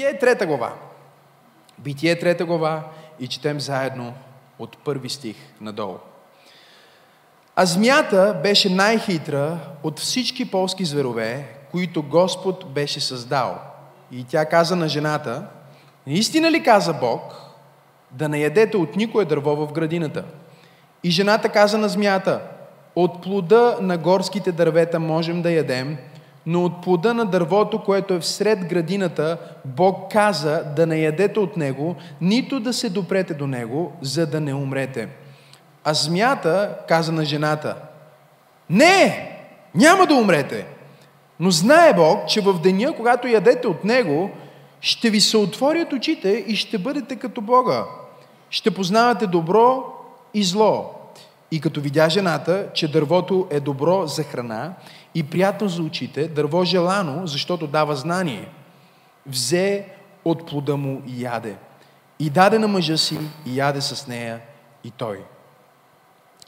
Битие трета глава. Битие трета глава и четем заедно от първи стих надолу. А змията беше най-хитра от всички полски зверове, които Господ беше създал. И тя каза на жената, наистина ли каза Бог, да не ядете от никое дърво в градината? И жената каза на змията, от плода на горските дървета можем да ядем, но от плода на дървото, което е всред градината, Бог каза да не ядете от него, нито да се допрете до него, за да не умрете. А змията каза на жената, не, няма да умрете. Но знае Бог, че в деня, когато ядете от него, ще ви се отворят очите и ще бъдете като Бога. Ще познавате добро и зло. И като видя жената, че дървото е добро за храна и приятно за очите, дърво желано, защото дава знание, взе от плода му и яде. И даде на мъжа си и яде с нея и той.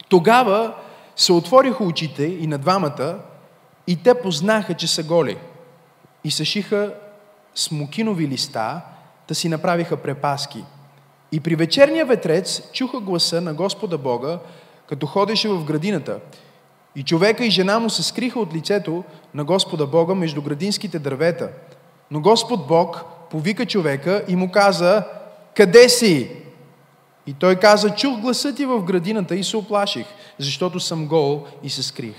Тогава се отвориха очите и на двамата и те познаха, че са голи. И съшиха смокинови листа, да си направиха препаски. И при вечерния ветрец чуха гласа на Господа Бога, като ходеше в градината. И човека и жена му се скриха от лицето на Господа Бога между градинските дървета. Но Господ Бог повика човека и му каза, къде си? И той каза, чух гласа ти в градината и се оплаших, защото съм гол и се скрих.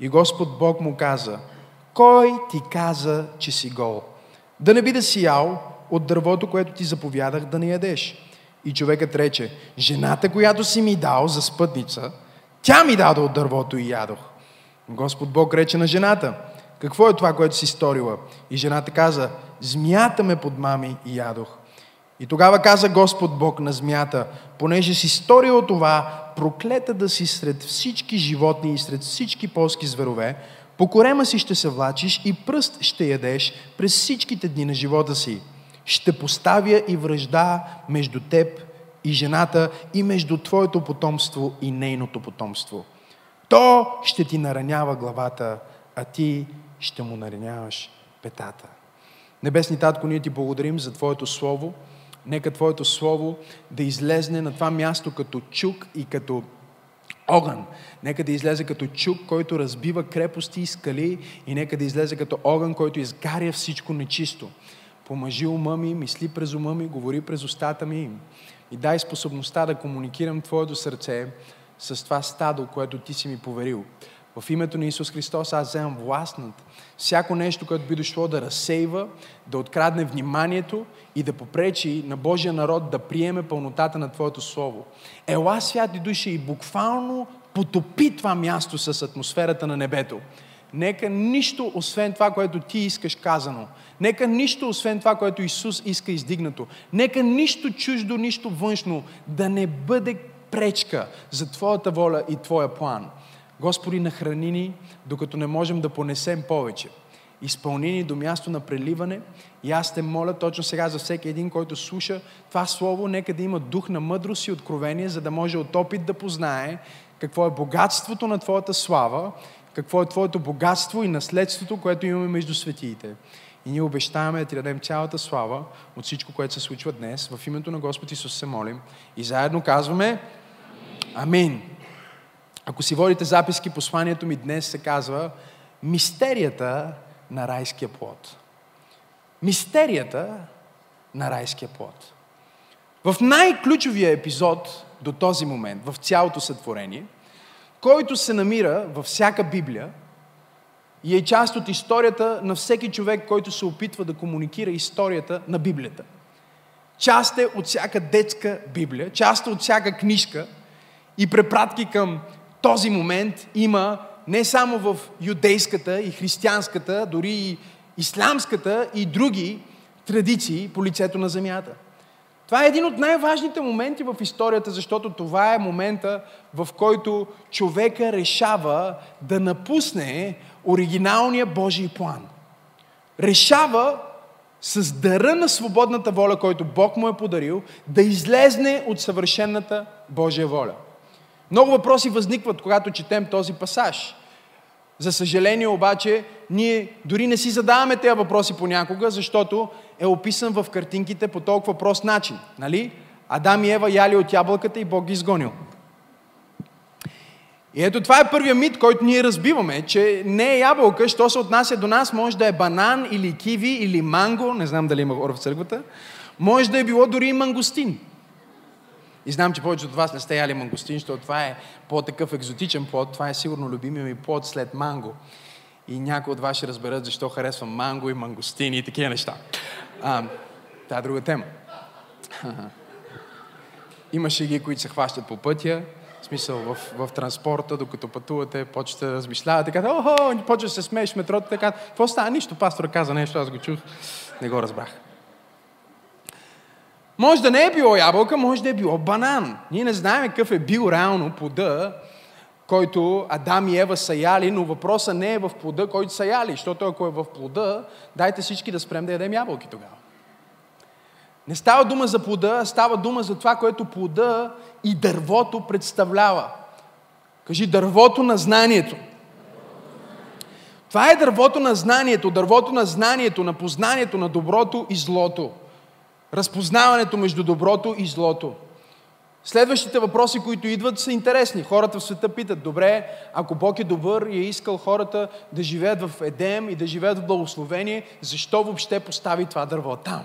И Господ Бог му каза, кой ти каза, че си гол? Да не би да си ял от дървото, което ти заповядах да не ядеш. И човекът рече, жената, която си ми дал за спътница, тя ми даде от дървото и ядох. Господ Бог рече на жената, какво е това, което си сторила? И жената каза, змията ме подмами и ядох. И тогава каза Господ Бог на змията, понеже си сторила това, проклета да си сред всички животни и сред всички полски зверове, по корема си ще се влачиш и пръст ще ядеш през всичките дни на живота си. Ще поставя и връжда между теб и жената и между твоето потомство и нейното потомство. То ще ти наранява главата, а ти ще му нараняваш петата. Небесни Татко, ние ти благодарим за Твоето Слово. Нека Твоето Слово да излезне на това място като чук и като огън. Нека да излезе като чук, който разбива крепости и скали и нека да излезе като огън, който изгаря всичко нечисто. Помажи ума ми, мисли през ума ми, говори през устата ми и дай способността да комуникирам Твоето сърце с това стадо, което Ти си ми поверил. В името на Исус Христос аз вземам власт над всяко нещо, което би дошло да разсейва, да открадне вниманието и да попречи на Божия народ да приеме пълнотата на Твоето Слово. Ела, святи души, и буквално потопи това място с атмосферата на небето. Нека нищо, освен това, което ти искаш казано. Нека нищо, освен това, което Исус иска издигнато. Нека нищо чуждо, нищо външно да не бъде пречка за Твоята воля и Твоя план. Господи, нахрани ни, докато не можем да понесем повече. Изпълни ни до място на преливане. И аз те моля точно сега за всеки един, който слуша това слово, нека да има дух на мъдрост и откровение, за да може от опит да познае какво е богатството на Твоята слава, какво е Твоето богатство и наследството, което имаме между светиите. И ние обещаваме да ти дадем цялата слава от всичко, което се случва днес. В името на Господ Исус се молим. И заедно казваме Амин. Ако си водите записки, посланието ми днес се казва Мистерията на райския плод. Мистерията на райския плод. В най-ключовия епизод до този момент, в цялото сътворение, който се намира във всяка Библия и е част от историята на всеки човек, който се опитва да комуникира историята на Библията. Част е от всяка детска Библия, част е от всяка книжка и препратки към този момент има не само в юдейската и християнската, дори и исламската и други традиции по лицето на земята. Това е един от най-важните моменти в историята, защото това е момента, в който човека решава да напусне оригиналния Божий план. Решава с дъра на свободната воля, който Бог му е подарил, да излезне от съвършената Божия воля. Много въпроси възникват, когато четем този пасаж. За съжаление обаче, ние дори не си задаваме тези въпроси понякога, защото е описан в картинките по толкова прост начин. Нали? Адам и Ева яли от ябълката и Бог ги изгонил. И ето това е първият мит, който ние разбиваме, че не е ябълка, що се отнася до нас, може да е банан или киви или манго, не знам дали има хора в църквата, може да е било дори и мангостин. И знам, че повечето от вас не сте яли мангостин, защото това е по-такъв екзотичен плод, това е сигурно любимия ми плод след манго. И някои от вас ще разберат защо харесвам манго и мангостини и такива неща. А, това е друга тема. Имаше ги, които се хващат по пътя, в смисъл в, в транспорта, докато пътувате, почвате да размишлявате, така, охо, почва да се смееш в метрото, така, какво става? Нищо, пастора каза нещо, аз го чух, не го разбрах. Може да не е било ябълка, може да е било банан. Ние не знаем какъв е бил реално плода, който Адам и Ева са яли, но въпросът не е в плода, който са яли, защото ако е в плода, дайте всички да спрем да ядем ябълки тогава. Не става дума за плода, а става дума за това, което плода и дървото представлява. Кажи дървото на знанието. Това е дървото на знанието, дървото на знанието, на познанието на доброто и злото. Разпознаването между доброто и злото. Следващите въпроси, които идват, са интересни. Хората в света питат, добре, ако Бог е добър и е искал хората да живеят в Едем и да живеят в благословение, защо въобще постави това дърво там?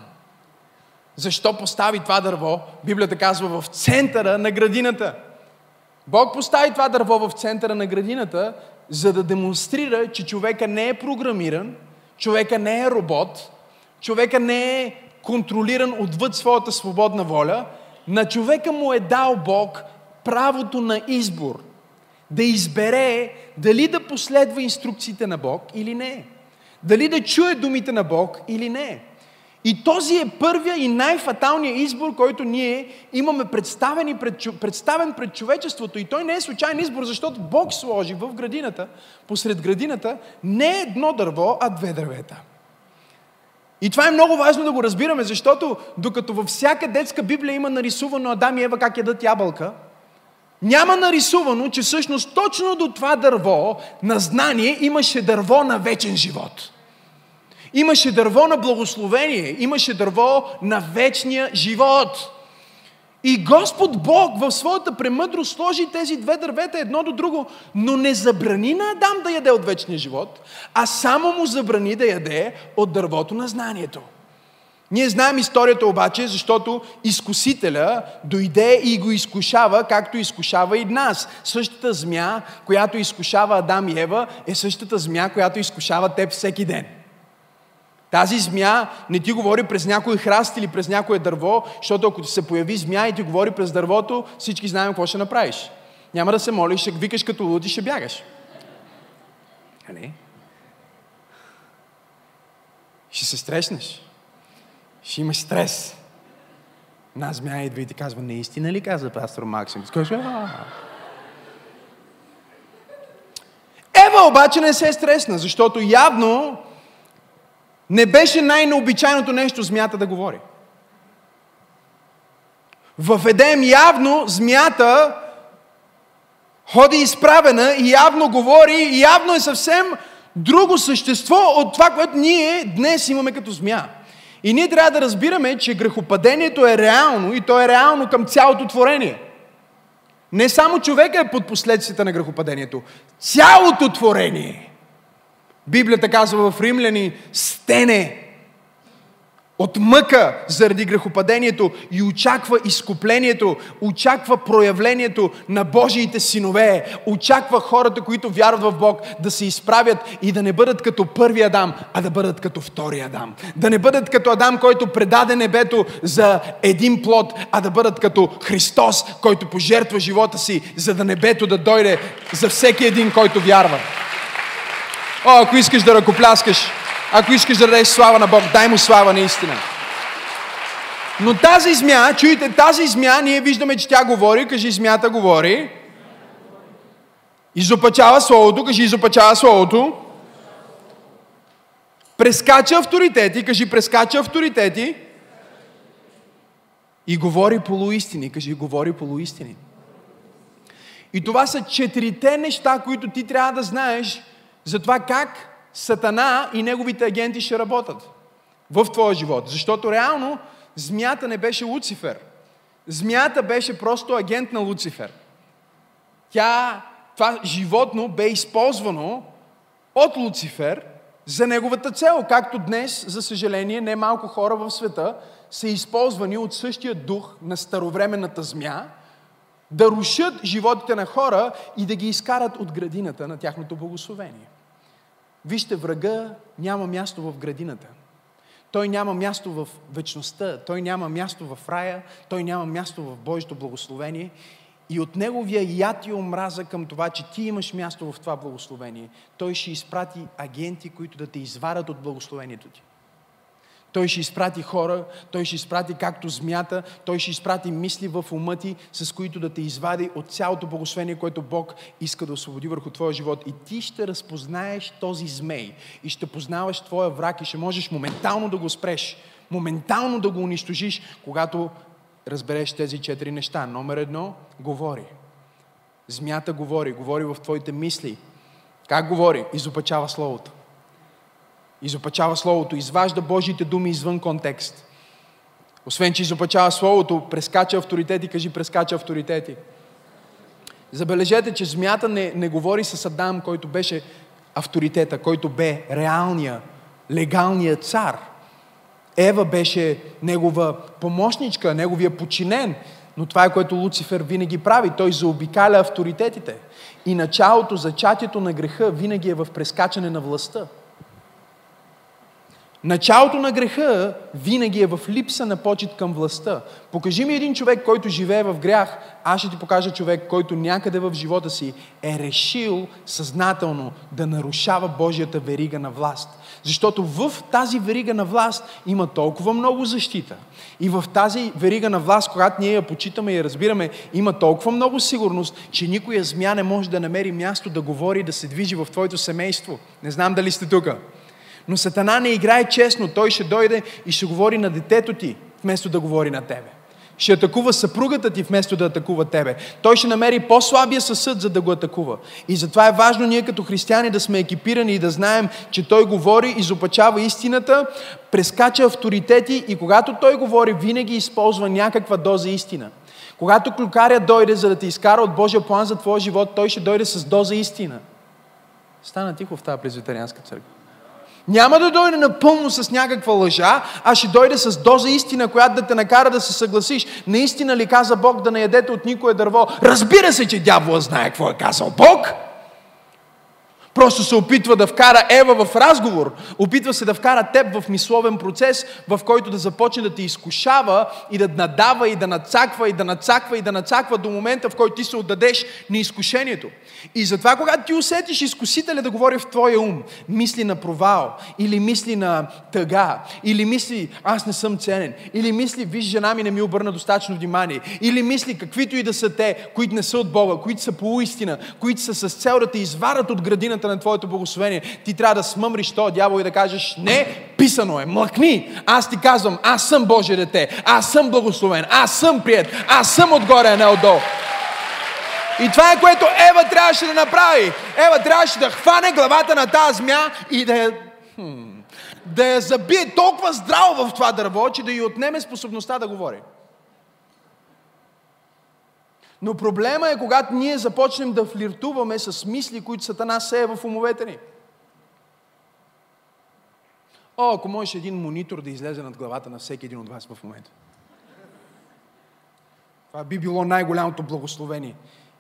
Защо постави това дърво, Библията казва, в центъра на градината? Бог постави това дърво в центъра на градината, за да демонстрира, че човека не е програмиран, човека не е робот, човека не е контролиран отвъд своята свободна воля, на човека му е дал Бог правото на избор. Да избере дали да последва инструкциите на Бог или не. Дали да чуе думите на Бог или не. И този е първия и най-фаталният избор, който ние имаме представен, пред, представен пред човечеството. И той не е случайен избор, защото Бог сложи в градината, посред градината, не едно дърво, а две дървета. И това е много важно да го разбираме, защото докато във всяка детска Библия има нарисувано Адам и Ева как ядат ябълка, няма нарисувано, че всъщност точно до това дърво на знание имаше дърво на вечен живот. Имаше дърво на благословение, имаше дърво на вечния живот. И Господ Бог в своята премъдрост сложи тези две дървета едно до друго, но не забрани на Адам да яде от вечния живот, а само му забрани да яде от дървото на знанието. Ние знаем историята обаче, защото изкусителя дойде и го изкушава, както изкушава и нас. Същата змия, която изкушава Адам и Ева, е същата змия, която изкушава теб всеки ден. Тази змия не ти говори през някой храст или през някое дърво, защото ако ти се появи змия и ти говори през дървото, всички знаем какво ще направиш. Няма да се молиш, ще викаш като луд и ще бягаш. А не? Ще се стреснеш. Ще имаш стрес. Една змия идва и ти казва, наистина ли каза пастор Максим? Скажи, Ева обаче не се стресна, защото явно не беше най-необичайното нещо змията да говори. В Едем явно змията ходи изправена и явно говори и явно е съвсем друго същество от това, което ние днес имаме като змия. И ние трябва да разбираме, че грехопадението е реално и то е реално към цялото творение. Не само човека е под последствията на грехопадението. Цялото творение. Библията казва в Римляни, стене от мъка заради грехопадението и очаква изкуплението, очаква проявлението на Божиите синове, очаква хората, които вярват в Бог, да се изправят и да не бъдат като първи Адам, а да бъдат като втори Адам. Да не бъдат като Адам, който предаде небето за един плод, а да бъдат като Христос, който пожертва живота си, за да небето да дойде за всеки един, който вярва. О, ако искаш да ръкопляскаш, ако искаш да дадеш слава на Бог, дай му слава наистина. Но тази змия, чуйте, тази змия, ние виждаме, че тя говори, кажи змията говори. Изопачава Словото, кажи изопачава Словото. Прескача авторитети, кажи прескача авторитети. И говори полуистини, кажи говори полуистини. И това са четирите неща, които ти трябва да знаеш, за това как Сатана и неговите агенти ще работят. в твоя живот. Защото реално змията не беше Луцифер. Змията беше просто агент на Луцифер. Тя, това животно бе използвано от Луцифер за неговата цел, както днес, за съжаление, не малко хора в света са използвани от същия дух на старовременната змия, да рушат животите на хора и да ги изкарат от градината на тяхното благословение. Вижте, врага няма място в градината. Той няма място в вечността, той няма място в рая, той няма място в Божието благословение. И от неговия яд и омраза към това, че ти имаш място в това благословение, той ще изпрати агенти, които да те изварят от благословението ти. Той ще изпрати хора, той ще изпрати както змята, той ще изпрати мисли в ума ти, с които да те извади от цялото благословение, което Бог иска да освободи върху твоя живот. И ти ще разпознаеш този змей и ще познаваш твоя враг и ще можеш моментално да го спреш, моментално да го унищожиш, когато разбереш тези четири неща. Номер едно, говори. Змята говори, говори в твоите мисли. Как говори? Изопачава Словото. Изопачава Словото, изважда Божиите думи извън контекст. Освен, че изопачава Словото, прескача авторитети, кажи прескача авторитети. Забележете, че змията не, не говори с Адам, който беше авторитета, който бе реалния, легалния цар. Ева беше негова помощничка, неговия подчинен, но това е което Луцифер винаги прави. Той заобикаля авторитетите. И началото, зачатието на греха винаги е в прескачане на властта. Началото на греха винаги е в липса на почет към властта. Покажи ми един човек, който живее в грях, аз ще ти покажа човек, който някъде в живота си е решил съзнателно да нарушава Божията верига на власт. Защото в тази верига на власт има толкова много защита. И в тази верига на власт, когато ние я почитаме и разбираме, има толкова много сигурност, че никоя змя не може да намери място да говори, да се движи в твоето семейство. Не знам дали сте тук. Но Сатана не играе честно. Той ще дойде и ще говори на детето ти, вместо да говори на тебе. Ще атакува съпругата ти, вместо да атакува тебе. Той ще намери по-слабия съсъд, за да го атакува. И затова е важно ние като християни да сме екипирани и да знаем, че Той говори, изопачава истината, прескача авторитети и когато Той говори, винаги използва някаква доза истина. Когато клюкаря дойде, за да те изкара от Божия план за твоя живот, той ще дойде с доза истина. Стана тихо в тази презвитарианска църква. Няма да дойде напълно с някаква лъжа, а ще дойде с доза истина, която да те накара да се съгласиш. Наистина ли каза Бог да не ядете от никое дърво? Разбира се, че дявола знае какво е казал Бог. Просто се опитва да вкара Ева в разговор. Опитва се да вкара теб в мисловен процес, в който да започне да те изкушава и да надава и да нацаква и да нацаква и да нацаква до момента, в който ти се отдадеш на изкушението. И затова, когато ти усетиш изкусителя да говори в твоя ум, мисли на провал, или мисли на тъга, или мисли аз не съм ценен, или мисли виж жена ми не ми обърна достатъчно внимание, или мисли каквито и да са те, които не са от Бога, които са полуистина, които са с цел да те изварат от градината на твоето благословение, ти трябва да смъмриш този дявол и да кажеш не, писано е, млъкни, аз ти казвам, аз съм Божие дете, аз съм благословен, аз съм прият, аз съм отгоре, а не отдолу. И това е което Ева трябваше да направи. Ева трябваше да хване главата на тази змия и да да я забие толкова здраво в това дърво, че да й отнеме способността да говори. Но проблема е, когато ние започнем да флиртуваме с мисли, които Сатана сее в умовете ни. О, ако можеш един монитор да излезе над главата на всеки един от вас в момента. Това би било най-голямото благословение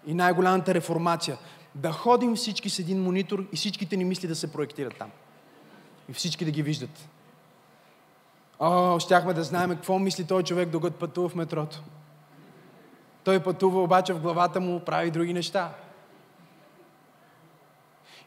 и най-голямата реформация. Да ходим всички с един монитор и всичките ни мисли да се проектират там. И всички да ги виждат. О, щяхме да знаем какво мисли този човек, докато пътува в метрото. Той пътува обаче в главата му, прави други неща.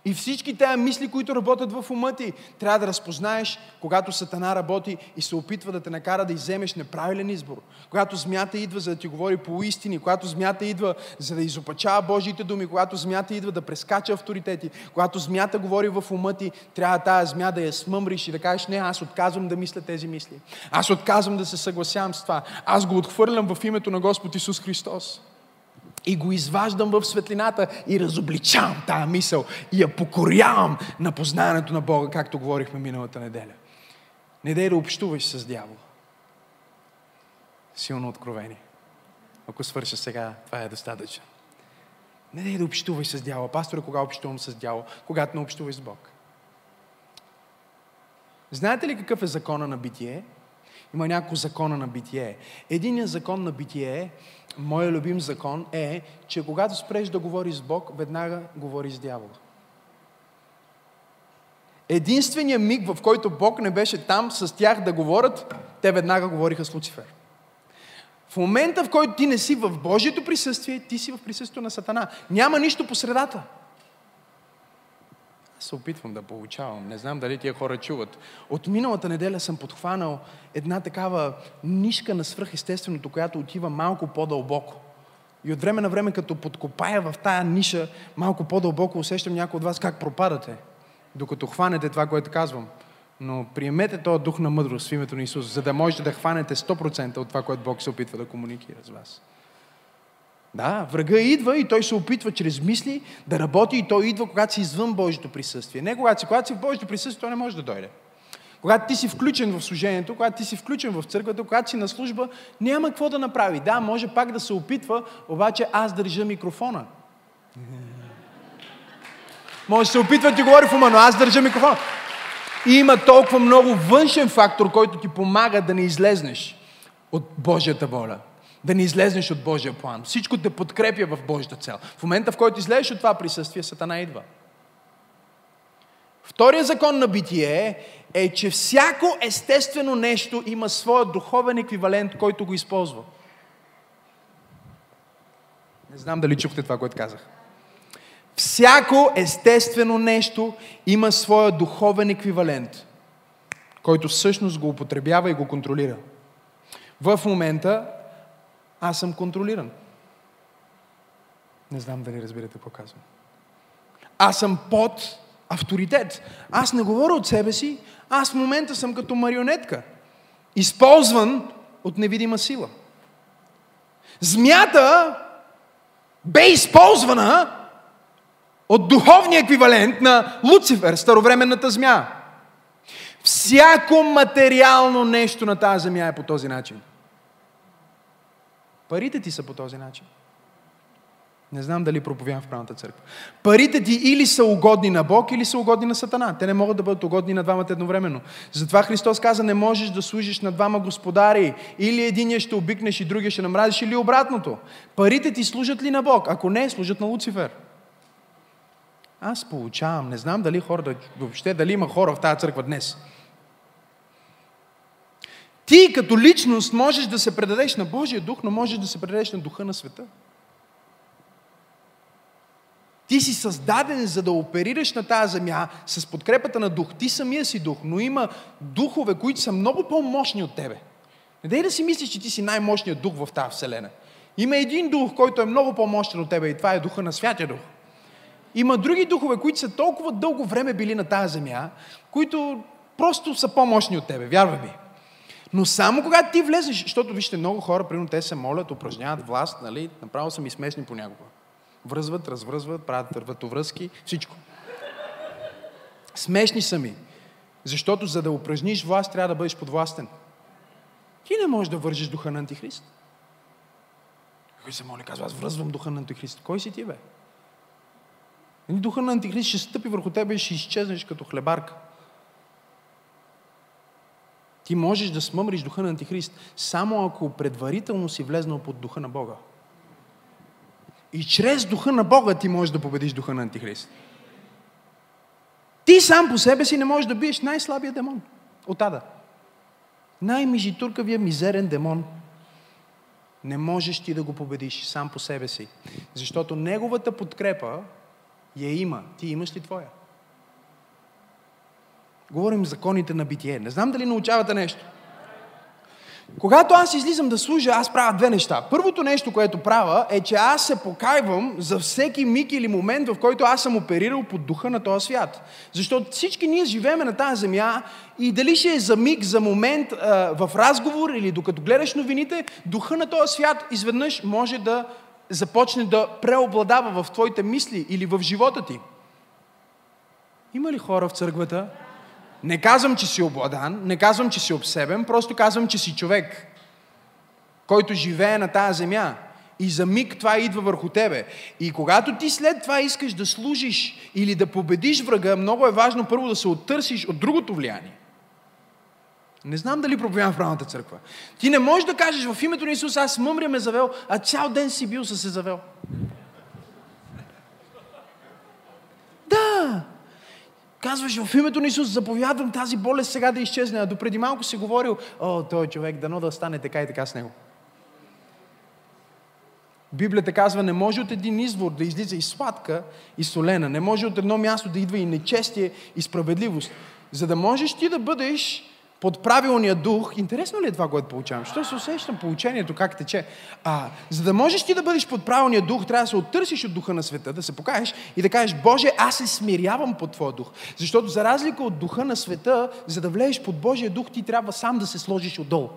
И всички тези мисли, които работят в ума ти, трябва да разпознаеш, когато Сатана работи и се опитва да те накара да иземеш неправилен избор. Когато змята идва за да ти говори по истини, когато змята идва за да изопачава Божиите думи, когато змята идва да прескача авторитети, когато змята говори в ума ти, трябва тази змя да я смъмриш и да кажеш, не, аз отказвам да мисля тези мисли. Аз отказвам да се съгласявам с това. Аз го отхвърлям в името на Господ Исус Христос. И го изваждам в светлината и разобличавам тая мисъл и я покорявам на познанието на Бога, както говорихме миналата неделя. Не дай да общуваш с дявола. Силно откровение. Ако свърша сега, това е достатъчно. Не дай да общуваш с дявола. Пасторе, кога общувам с дявола? Когато не общуваш с Бог. Знаете ли какъв е закона на битие? Има няколко закона на битие. Единият закон на битие, моят любим закон е, че когато спреш да говориш с Бог, веднага говориш с дявола. Единственият миг, в който Бог не беше там с тях да говорят, те веднага говориха с Луцифер. В момента, в който ти не си в Божието присъствие, ти си в присъствието на Сатана. Няма нищо по средата. Се опитвам да получавам. Не знам дали тия хора чуват. От миналата неделя съм подхванал една такава нишка на свръхестественото, която отива малко по-дълбоко. И от време на време, като подкопая в тая ниша, малко по-дълбоко усещам някой от вас как пропадате, докато хванете това, което казвам. Но приемете този дух на мъдрост в името на Исус, за да можете да хванете 100% от това, което Бог се опитва да комуникира с вас. Да, врага идва и той се опитва чрез мисли да работи и той идва, когато си извън Божието присъствие. Не когато си, когато си в Божието присъствие, той не може да дойде. Когато ти си включен в служението, когато ти си включен в църквата, когато си на служба, няма какво да направи. Да, може пак да се опитва, обаче аз държа микрофона. Може да се опитва да ти говори в ума, но аз държа микрофона. И има толкова много външен фактор, който ти помага да не излезнеш от Божията воля. Да не излезнеш от Божия план. Всичко те подкрепя в Божията цел. В момента, в който излезеш от това присъствие, Сатана идва. Втория закон на битие е, че всяко естествено нещо има своя духовен еквивалент, който го използва. Не знам дали чухте това, което казах. Всяко естествено нещо има своя духовен еквивалент, който всъщност го употребява и го контролира. В момента аз съм контролиран. Не знам дали разбирате какво казвам. Аз съм под авторитет. Аз не говоря от себе си, аз в момента съм като марионетка. Използван от невидима сила. Змята бе използвана от духовния еквивалент на Луцифер, старовременната змия. Всяко материално нещо на тази земя е по този начин. Парите ти са по този начин. Не знам дали проповядам в правната църква. Парите ти или са угодни на Бог, или са угодни на Сатана. Те не могат да бъдат угодни на двамата едновременно. Затова Христос каза, не можеш да служиш на двама господари. Или единия ще обикнеш и другия ще намразиш, или обратното. Парите ти служат ли на Бог? Ако не, служат на Луцифер. Аз получавам. Не знам дали хора, въобще дали има хора в тази църква днес. Ти като личност можеш да се предадеш на Божия дух, но можеш да се предадеш на духа на света. Ти си създаден за да оперираш на тази земя с подкрепата на дух. Ти самия си дух, но има духове, които са много по-мощни от тебе. Не дай да си мислиш, че ти си най-мощният дух в тази вселена. Има един дух, който е много по-мощен от тебе и това е духа на Святия Дух. Има други духове, които са толкова дълго време били на тази земя, които просто са по-мощни от тебе, вярвай ми. Но само когато ти влезеш, защото вижте, много хора, примерно те се молят, упражняват власт, нали, направо са ми смешни понякога. Връзват, развръзват, правят въртовръзки, всичко. Смешни са ми. Защото за да упражниш власт, трябва да бъдеш подвластен. Ти не можеш да вържиш духа на Антихрист. Кой се моли, казва, аз връзвам духа на Антихрист. Кой си ти, бе? Нали, духа на Антихрист ще стъпи върху тебе и ще изчезнеш като хлебарка. Ти можеш да смъмриш духа на Антихрист, само ако предварително си влезнал под духа на Бога. И чрез духа на Бога ти можеш да победиш духа на Антихрист. Ти сам по себе си не можеш да биеш най-слабия демон от ада. Най-мижитуркавия мизерен демон. Не можеш ти да го победиш сам по себе си. Защото неговата подкрепа я има. Ти имаш ли твоя? Говорим законите на битие. Не знам дали научавате нещо. Когато аз излизам да служа, аз правя две неща. Първото нещо, което правя, е, че аз се покайвам за всеки миг или момент, в който аз съм оперирал под духа на този свят. Защото всички ние живееме на тази земя и дали ще е за миг, за момент, в разговор или докато гледаш новините, духа на този свят изведнъж може да започне да преобладава в твоите мисли или в живота ти. Има ли хора в църквата? Не казвам, че си обладан, не казвам, че си обсебен, просто казвам, че си човек, който живее на тази земя. И за миг това идва върху тебе. И когато ти след това искаш да служиш или да победиш врага, много е важно първо да се оттърсиш от другото влияние. Не знам дали проповядвам в правната църква. Ти не можеш да кажеш в името на Исус, аз мъмря ме завел, а цял ден си бил със се завел. Да! Казваш, в името на Исус заповядвам тази болест сега да изчезне. А допреди малко си говорил, о, той човек, дано да стане така и така с него. Библията казва, не може от един извор да излиза и сладка, и солена. Не може от едно място да идва и нечестие, и справедливост. За да можеш ти да бъдеш под правилния дух, интересно ли е това, което получавам? Що се усещам получението, как тече? А, за да можеш ти да бъдеш под правилния дух, трябва да се оттърсиш от духа на света, да се покажеш и да кажеш, Боже, аз се смирявам под Твоя дух. Защото за разлика от духа на света, за да влезеш под Божия дух, ти трябва сам да се сложиш отдолу.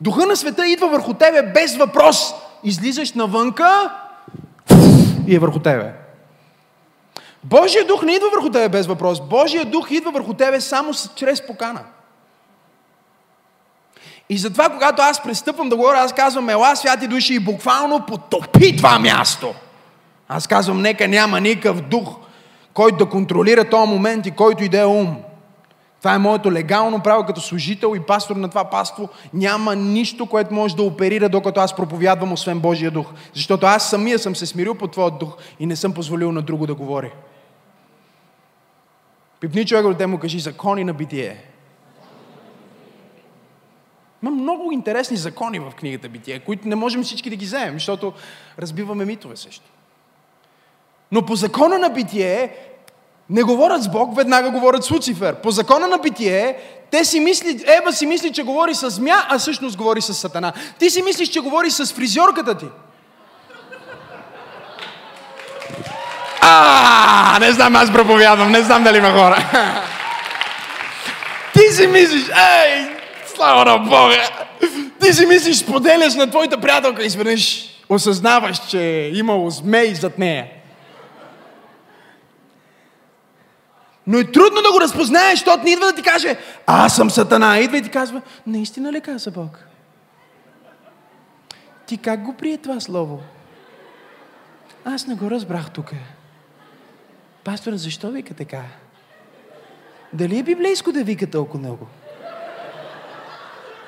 Духа на света идва върху тебе без въпрос. Излизаш навънка и е върху тебе. Божия дух не идва върху тебе без въпрос. Божия дух идва върху тебе само чрез покана. И затова, когато аз пристъпвам да говоря, аз казвам, ела святи души и буквално потопи това място. Аз казвам, нека няма никакъв дух, който да контролира този момент и който и да е ум. Това е моето легално право като служител и пастор на това паство. Няма нищо, което може да оперира, докато аз проповядвам, освен Божия дух. Защото аз самия съм се смирил по Твоя дух и не съм позволил на друго да говори. Пипни човека от му кажи закони на битие. Има много интересни закони в книгата Битие, които не можем всички да ги вземем, защото разбиваме митове също. Но по закона на битие не говорят с Бог, веднага говорят с Луцифер. По закона на битие, те си мисли, Ева си мисли, че говори с змя, а всъщност говори с сатана. Ти си мислиш, че говори с фризьорката ти. А, не знам, аз проповядвам, не знам дали има хора. Ти си мислиш, ей, слава на Бога. Ти си мислиш, споделяш на твоята приятелка и изведнъж осъзнаваш, че е имало змей зад нея. Но е трудно да го разпознаеш, защото не идва да ти каже, аз съм сатана. Идва и ти казва, наистина ли каза Бог? Ти как го прие това слово? Аз не го разбрах тук. Пастор, защо вика така? Дали е библейско да вика толкова много?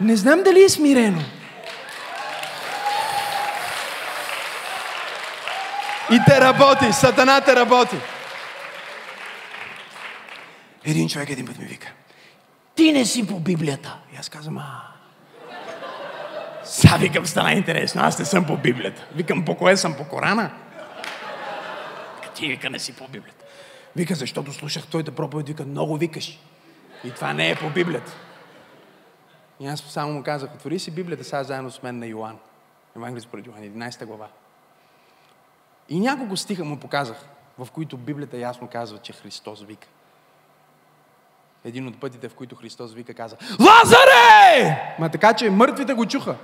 Не знам дали е смирено. И те работи, сатана те работи. Един човек един път ми вика, ти не си по Библията. И аз казвам, а. Сега викам, стана интересно, аз не съм по Библията. Викам, по кое съм? По Корана? Ти вика, не си по Библията. Вика, защото слушах твоята проповед, вика, много викаш. И това не е по Библията. И аз само му казах, отвори си Библията сега заедно с мен на Йоан. Евангелие според Йоан, 11 глава. И няколко стиха му показах, в които Библията ясно казва, че Христос вика. Един от пътите, в които Христос вика, каза Лазаре! Ма така, че мъртвите го чуха.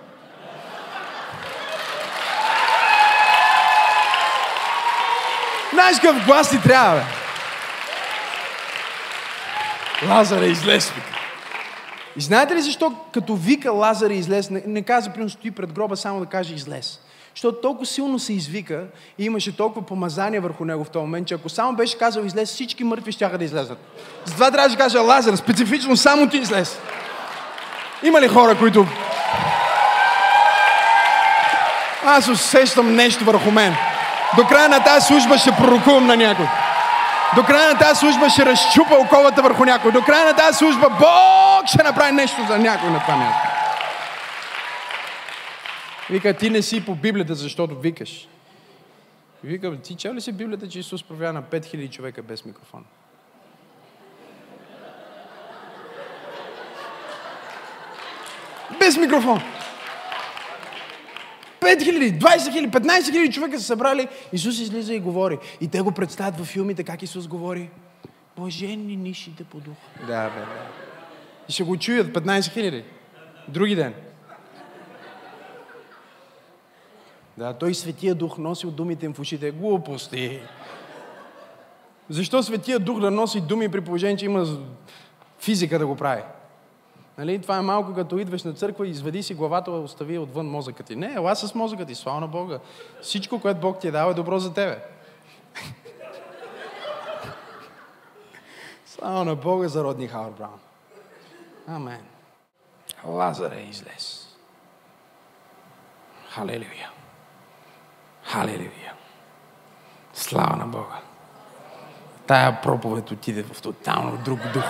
Знаеш какъв глас ти трябва, бе? Лазаре, излез. И знаете ли защо като вика Лазаре излез, не, не каза, примерно, стои пред гроба, само да каже излез. Защото толкова силно се извика и имаше толкова помазание върху него в този момент, че ако само беше казал излез, всички мъртви ще да излезат. Затова трябва да кажа Лазар, специфично само ти излез. Има ли хора, които... Аз усещам нещо върху мен. До края на тази служба ще пророкувам на някой. До края на тази служба ще разчупа оковата върху някой. До края на тази служба Бог ще направи нещо за някой на това място. Вика, ти не си по Библията, защото викаш. Вика, ти чел ли си Библията, че Исус провя на 5000 човека без микрофон? Без микрофон. 5 хиляди, 20 хиляди, 15 хиляди човека са събрали. Исус излиза и говори. И те го представят във филмите как Исус говори. Блаженни нишите по дух. Да, бе, да. И ще го чуят 15 хиляди. Други ден. Да, той светия дух носи от думите им в ушите. Глупости. Защо Светия Дух да носи думи при положение, че има физика да го прави? Нали? Това е малко като идваш на църква и изведи си главата, остави отвън мозъка ти. Не, ела с мозъка ти, слава на Бога. Всичко, което Бог ти е дал е добро за тебе. слава на Бога за родни Хауърд Браун. Амен. Лазар е излез. Халелуя. Халелуя. Слава на Бога. Тая проповед отиде в тотално друг дух.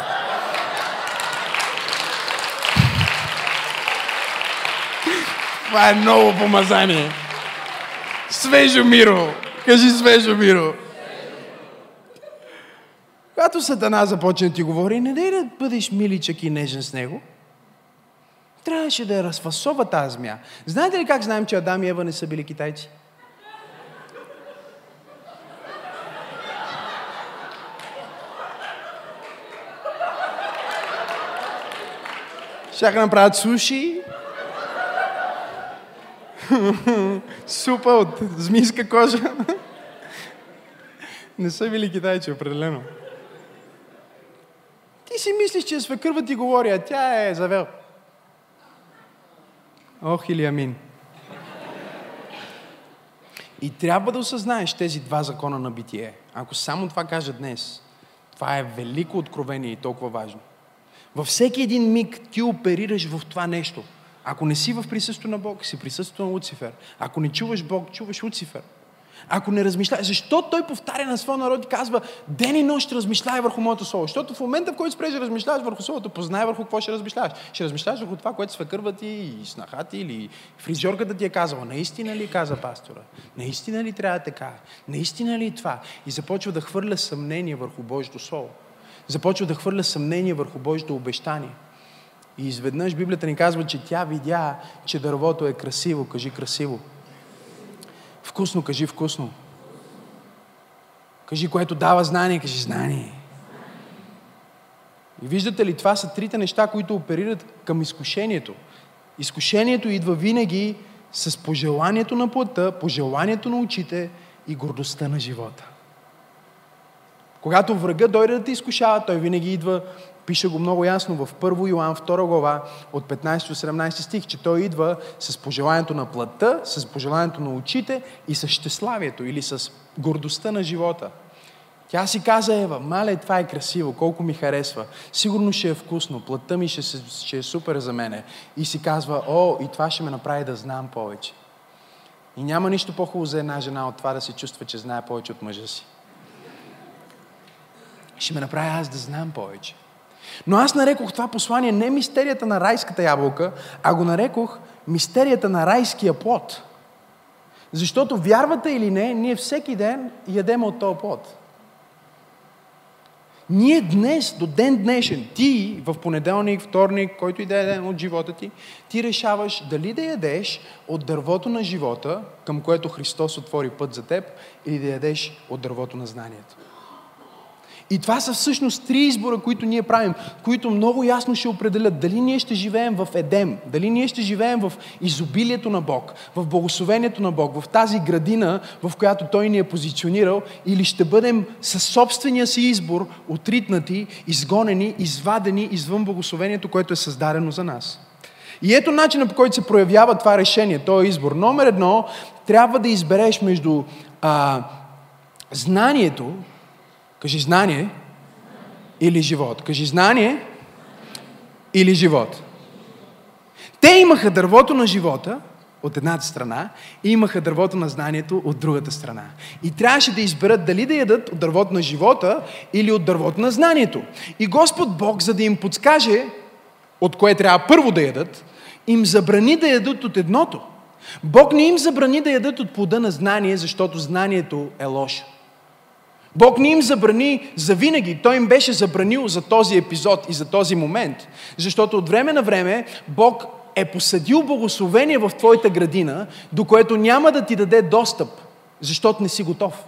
Това е ново помазание. Свежо миро. Кажи свежо миро. Когато Сатана започне да ти говори, не дай да бъдеш миличък и нежен с него. Трябваше да я разфасова тази змия. Знаете ли как знаем, че Адам и Ева не са били китайци? Щяха направят суши, супа от змийска кожа. Не са били китайци, определено. Ти си мислиш, че свекърва ти говори, а тя е завел. Ох или амин. И трябва да осъзнаеш тези два закона на битие. Ако само това кажа днес, това е велико откровение и толкова важно. Във всеки един миг ти оперираш в това нещо. Ако не си в присъствието на Бог, си присъствието на Луцифер. Ако не чуваш Бог, чуваш Луцифер. Ако не размишляеш, защо той повтаря на своя народ и казва, ден и нощ размишляй върху моето слово? Защото в момента, в който спреш да размишляваш върху словото, познай върху какво ще размишляваш. Ще размишляваш върху това, което свекърва ти и снаха ти или фризьорката ти е казала. Наистина ли каза пастора? Наистина ли трябва така? Наистина ли това? И започва да хвърля съмнение върху Божието Слово. Започва да хвърля съмнение върху Божието обещание. И изведнъж Библията ни казва, че тя видя, че дървото е красиво. Кажи красиво. Вкусно, кажи вкусно. Кажи, което дава знание, кажи знание. И виждате ли, това са трите неща, които оперират към изкушението. Изкушението идва винаги с пожеланието на плътта, пожеланието на очите и гордостта на живота. Когато врага дойде да те изкушава, той винаги идва, пише го много ясно в 1 Йоан 2 глава от 15-17 стих, че той идва с пожеланието на плътта, с пожеланието на очите и с щеславието или с гордостта на живота. Тя си каза, Ева, мале, това е красиво, колко ми харесва. Сигурно ще е вкусно, плътта ми ще, ще е супер за мене. И си казва, о, и това ще ме направи да знам повече. И няма нищо по-хубаво за една жена от това да се чувства, че знае повече от мъжа си ще ме направи аз да знам повече. Но аз нарекох това послание не мистерията на райската ябълка, а го нарекох мистерията на райския плод. Защото вярвате или не, ние всеки ден ядем от този плод. Ние днес, до ден днешен, ти в понеделник, вторник, който и да е ден от живота ти, ти решаваш дали да ядеш от дървото на живота, към което Христос отвори път за теб, или да ядеш от дървото на знанието. И това са всъщност три избора, които ние правим, които много ясно ще определят дали ние ще живеем в Едем, дали ние ще живеем в изобилието на Бог, в благословението на Бог, в тази градина, в която Той ни е позиционирал, или ще бъдем със собствения си избор отритнати, изгонени, извадени извън благословението, което е създадено за нас. И ето начина по който се проявява това решение, този избор. Номер едно, трябва да избереш между а, знанието, Кажи знание или живот. Кажи знание или живот. Те имаха дървото на живота от едната страна и имаха дървото на знанието от другата страна. И трябваше да изберат дали да ядат от дървото на живота или от дървото на знанието. И Господ Бог, за да им подскаже от кое трябва първо да ядат, им забрани да ядат от едното. Бог не им забрани да ядат от плода на знание, защото знанието е лошо. Бог не им забрани за винаги. Той им беше забранил за този епизод и за този момент. Защото от време на време Бог е посадил благословение в твоята градина, до което няма да ти даде достъп, защото не си готов.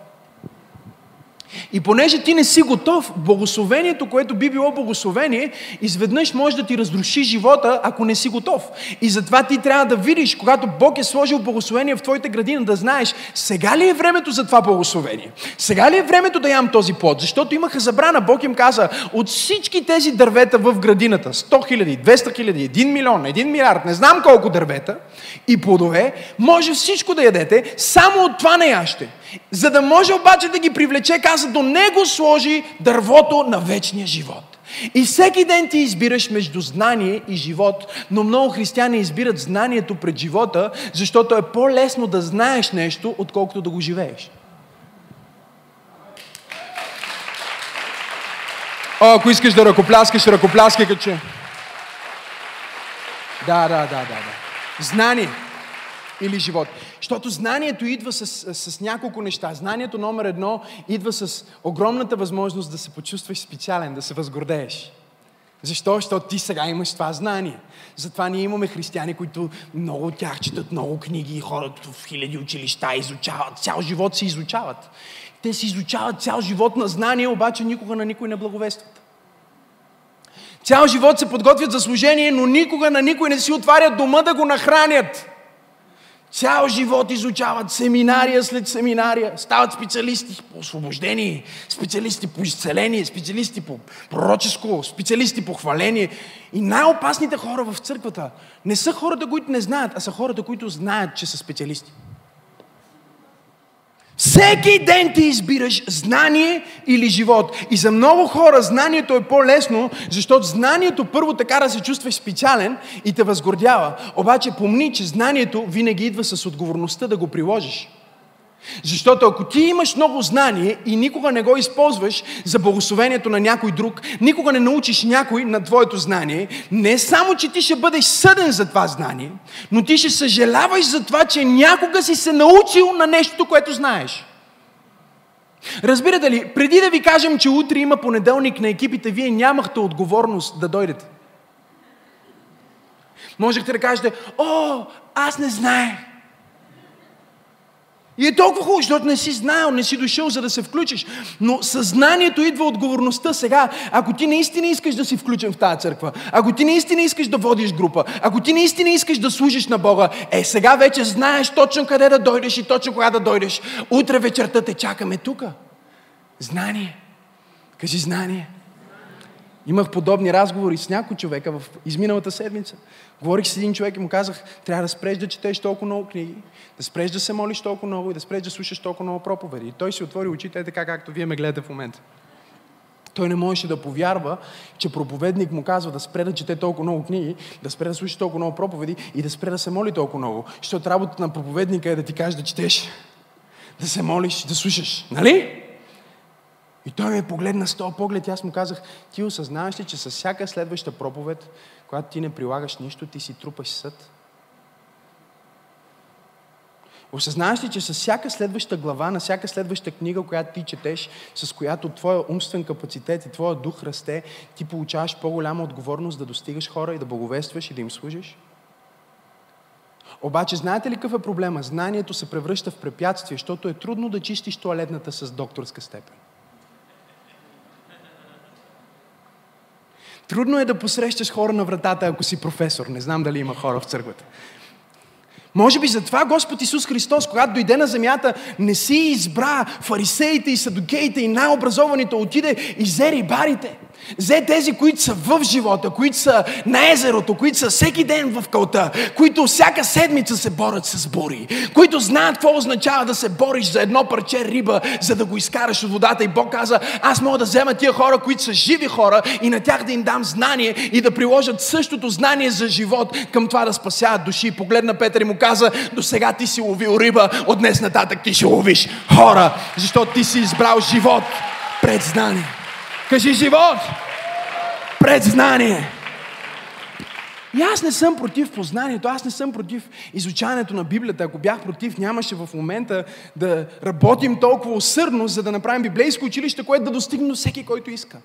И понеже ти не си готов, благословението, което би било благословение, изведнъж може да ти разруши живота, ако не си готов. И затова ти трябва да видиш, когато Бог е сложил благословение в твоите градина, да знаеш, сега ли е времето за това благословение? Сега ли е времето да ям този плод? Защото имаха забрана. Бог им каза, от всички тези дървета в градината, 100 хиляди, 200 хиляди, 1 милион, 1 милиард, не знам колко дървета и плодове, може всичко да ядете, само от това не яще. За да може обаче да ги привлече, каза, до него сложи дървото на вечния живот. И всеки ден ти избираш между знание и живот, но много християни избират знанието пред живота, защото е по-лесно да знаеш нещо, отколкото да го живееш. О, ако искаш да ръкопляскаш, ръкопляскай като че. Да, да, да, да, да. Знание или живот. Защото знанието идва с, с няколко неща. Знанието номер едно идва с огромната възможност да се почувстваш специален, да се възгордееш. Защо? Защото ти сега имаш това знание. Затова ние имаме християни, които много от тях четат много книги, ходят в хиляди училища, изучават, цял живот се изучават. Те си изучават цял живот на знание, обаче никога на никой не благовестват. Цял живот се подготвят за служение, но никога на никой не си отварят дома да го нахранят. Цял живот изучават семинария след семинария, стават специалисти по освобождение, специалисти по изцеление, специалисти по пророческо, специалисти по хваление. И най-опасните хора в църквата не са хората, които не знаят, а са хората, които знаят, че са специалисти. Всеки ден ти избираш знание или живот. И за много хора знанието е по-лесно, защото знанието първо така да се чувстваш специален и те възгордява. Обаче помни, че знанието винаги идва с отговорността да го приложиш. Защото ако ти имаш много знание и никога не го използваш за благословението на някой друг, никога не научиш някой на твоето знание, не само, че ти ще бъдеш съден за това знание, но ти ще съжаляваш за това, че някога си се научил на нещо, което знаеш. Разбирате ли, преди да ви кажем, че утре има понеделник на екипите, вие нямахте отговорност да дойдете. Можехте да кажете, о, аз не знаех. И е толкова хубаво, защото не си знаел, не си дошъл, за да се включиш. Но съзнанието идва отговорността сега. Ако ти наистина искаш да си включен в тази църква, ако ти наистина искаш да водиш група, ако ти наистина искаш да служиш на Бога, е сега вече знаеш точно къде да дойдеш и точно кога да дойдеш. Утре вечерта те чакаме тука. Знание. Кажи знание. Имах подобни разговори с някой човека в изминалата седмица. Говорих с един човек и му казах, трябва да спреш да четеш толкова много книги, да спреш да се молиш толкова много и да спреш да слушаш толкова много проповеди. И той си отвори очите е така, както вие ме гледате в момента. Той не можеше да повярва, че проповедник му казва да спре да чете толкова много книги, да спре да слуша толкова много проповеди и да спре да се моли толкова много. Защото работата на проповедника е да ти каже да четеш, да се молиш, да слушаш. Нали? И той ме погледна с този поглед и аз му казах, ти осъзнаваш ли, че с всяка следваща проповед, когато ти не прилагаш нищо, ти си трупаш съд? Осъзнаваш ли, че с всяка следваща глава, на всяка следваща книга, която ти четеш, с която твоя умствен капацитет и твоя дух расте, ти получаваш по-голяма отговорност да достигаш хора и да благовестваш и да им служиш? Обаче, знаете ли какъв е проблема? Знанието се превръща в препятствие, защото е трудно да чистиш туалетната с докторска степен. Трудно е да посрещаш хора на вратата, ако си професор. Не знам дали има хора в църквата. Може би затова Господ Исус Христос, когато дойде на земята, не си избра фарисеите и садокеите и най-образованите, отиде и взе рибарите. Взе тези, които са в живота, които са на езерото, които са всеки ден в кълта, които всяка седмица се борят с бури, които знаят какво означава да се бориш за едно парче риба, за да го изкараш от водата. И Бог каза, аз мога да взема тия хора, които са живи хора и на тях да им дам знание и да приложат същото знание за живот към това да спасяват души. Погледна Петър и му каза, до сега ти си ловил риба, от днес нататък ти ще ловиш хора, защото ти си избрал живот пред знание. Кажи живот пред знание. И аз не съм против познанието, аз не съм против изучаването на Библията. Ако бях против, нямаше в момента да работим толкова усърдно, за да направим библейско училище, което да достигне до всеки, който иска.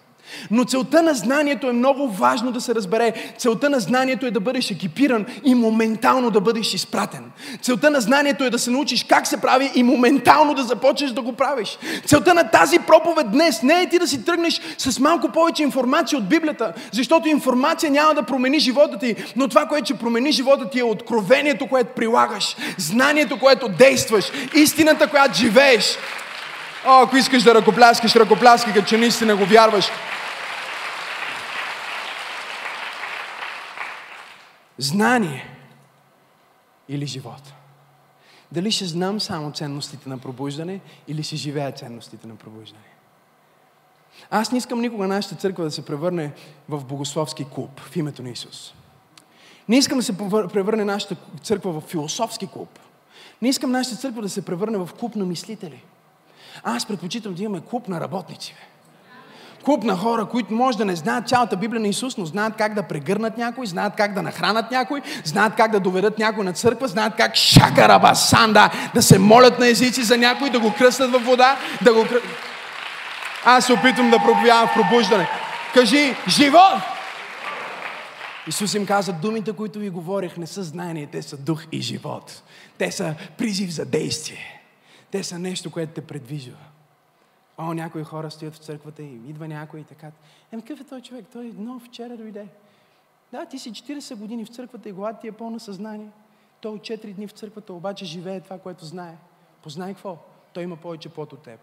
Но целта на знанието е много важно да се разбере. Целта на знанието е да бъдеш екипиран и моментално да бъдеш изпратен. Целта на знанието е да се научиш как се прави и моментално да започнеш да го правиш. Целта на тази проповед днес не е ти да си тръгнеш с малко повече информация от Библията, защото информация няма да промени живота ти, но това, което ще промени живота ти е откровението, което прилагаш, знанието, което действаш, истината, която живееш. О, ако искаш да ръкопляскаш, ръкопляскай, като че наистина го вярваш. Знание или живот? Дали ще знам само ценностите на пробуждане или ще живея ценностите на пробуждане? Аз не искам никога нашата църква да се превърне в богословски клуб в името на Исус. Не искам да се превърне нашата църква в философски клуб. Не искам нашата църква да се превърне в клуб на мислители. Аз предпочитам да имаме клуб на работници. Бе клуб на хора, които може да не знаят цялата Библия на Исус, но знаят как да прегърнат някой, знаят как да нахранат някой, знаят как да доведат някой на църква, знаят как шакараба санда да се молят на езици за някой, да го кръстат във вода, да го кръ... Аз се опитвам да проповядвам в пробуждане. Кажи, живот! Исус им каза, думите, които ви говорих, не са знание, те са дух и живот. Те са призив за действие. Те са нещо, което те предвижва. О, някои хора стоят в църквата и идва някой и така. Еми, какъв е този човек? Той нов вчера дойде. Да, ти си 40 години в църквата и главата ти е пълна съзнание. Той от 4 дни в църквата обаче живее това, което знае. Познай какво? Той има повече пот от теб.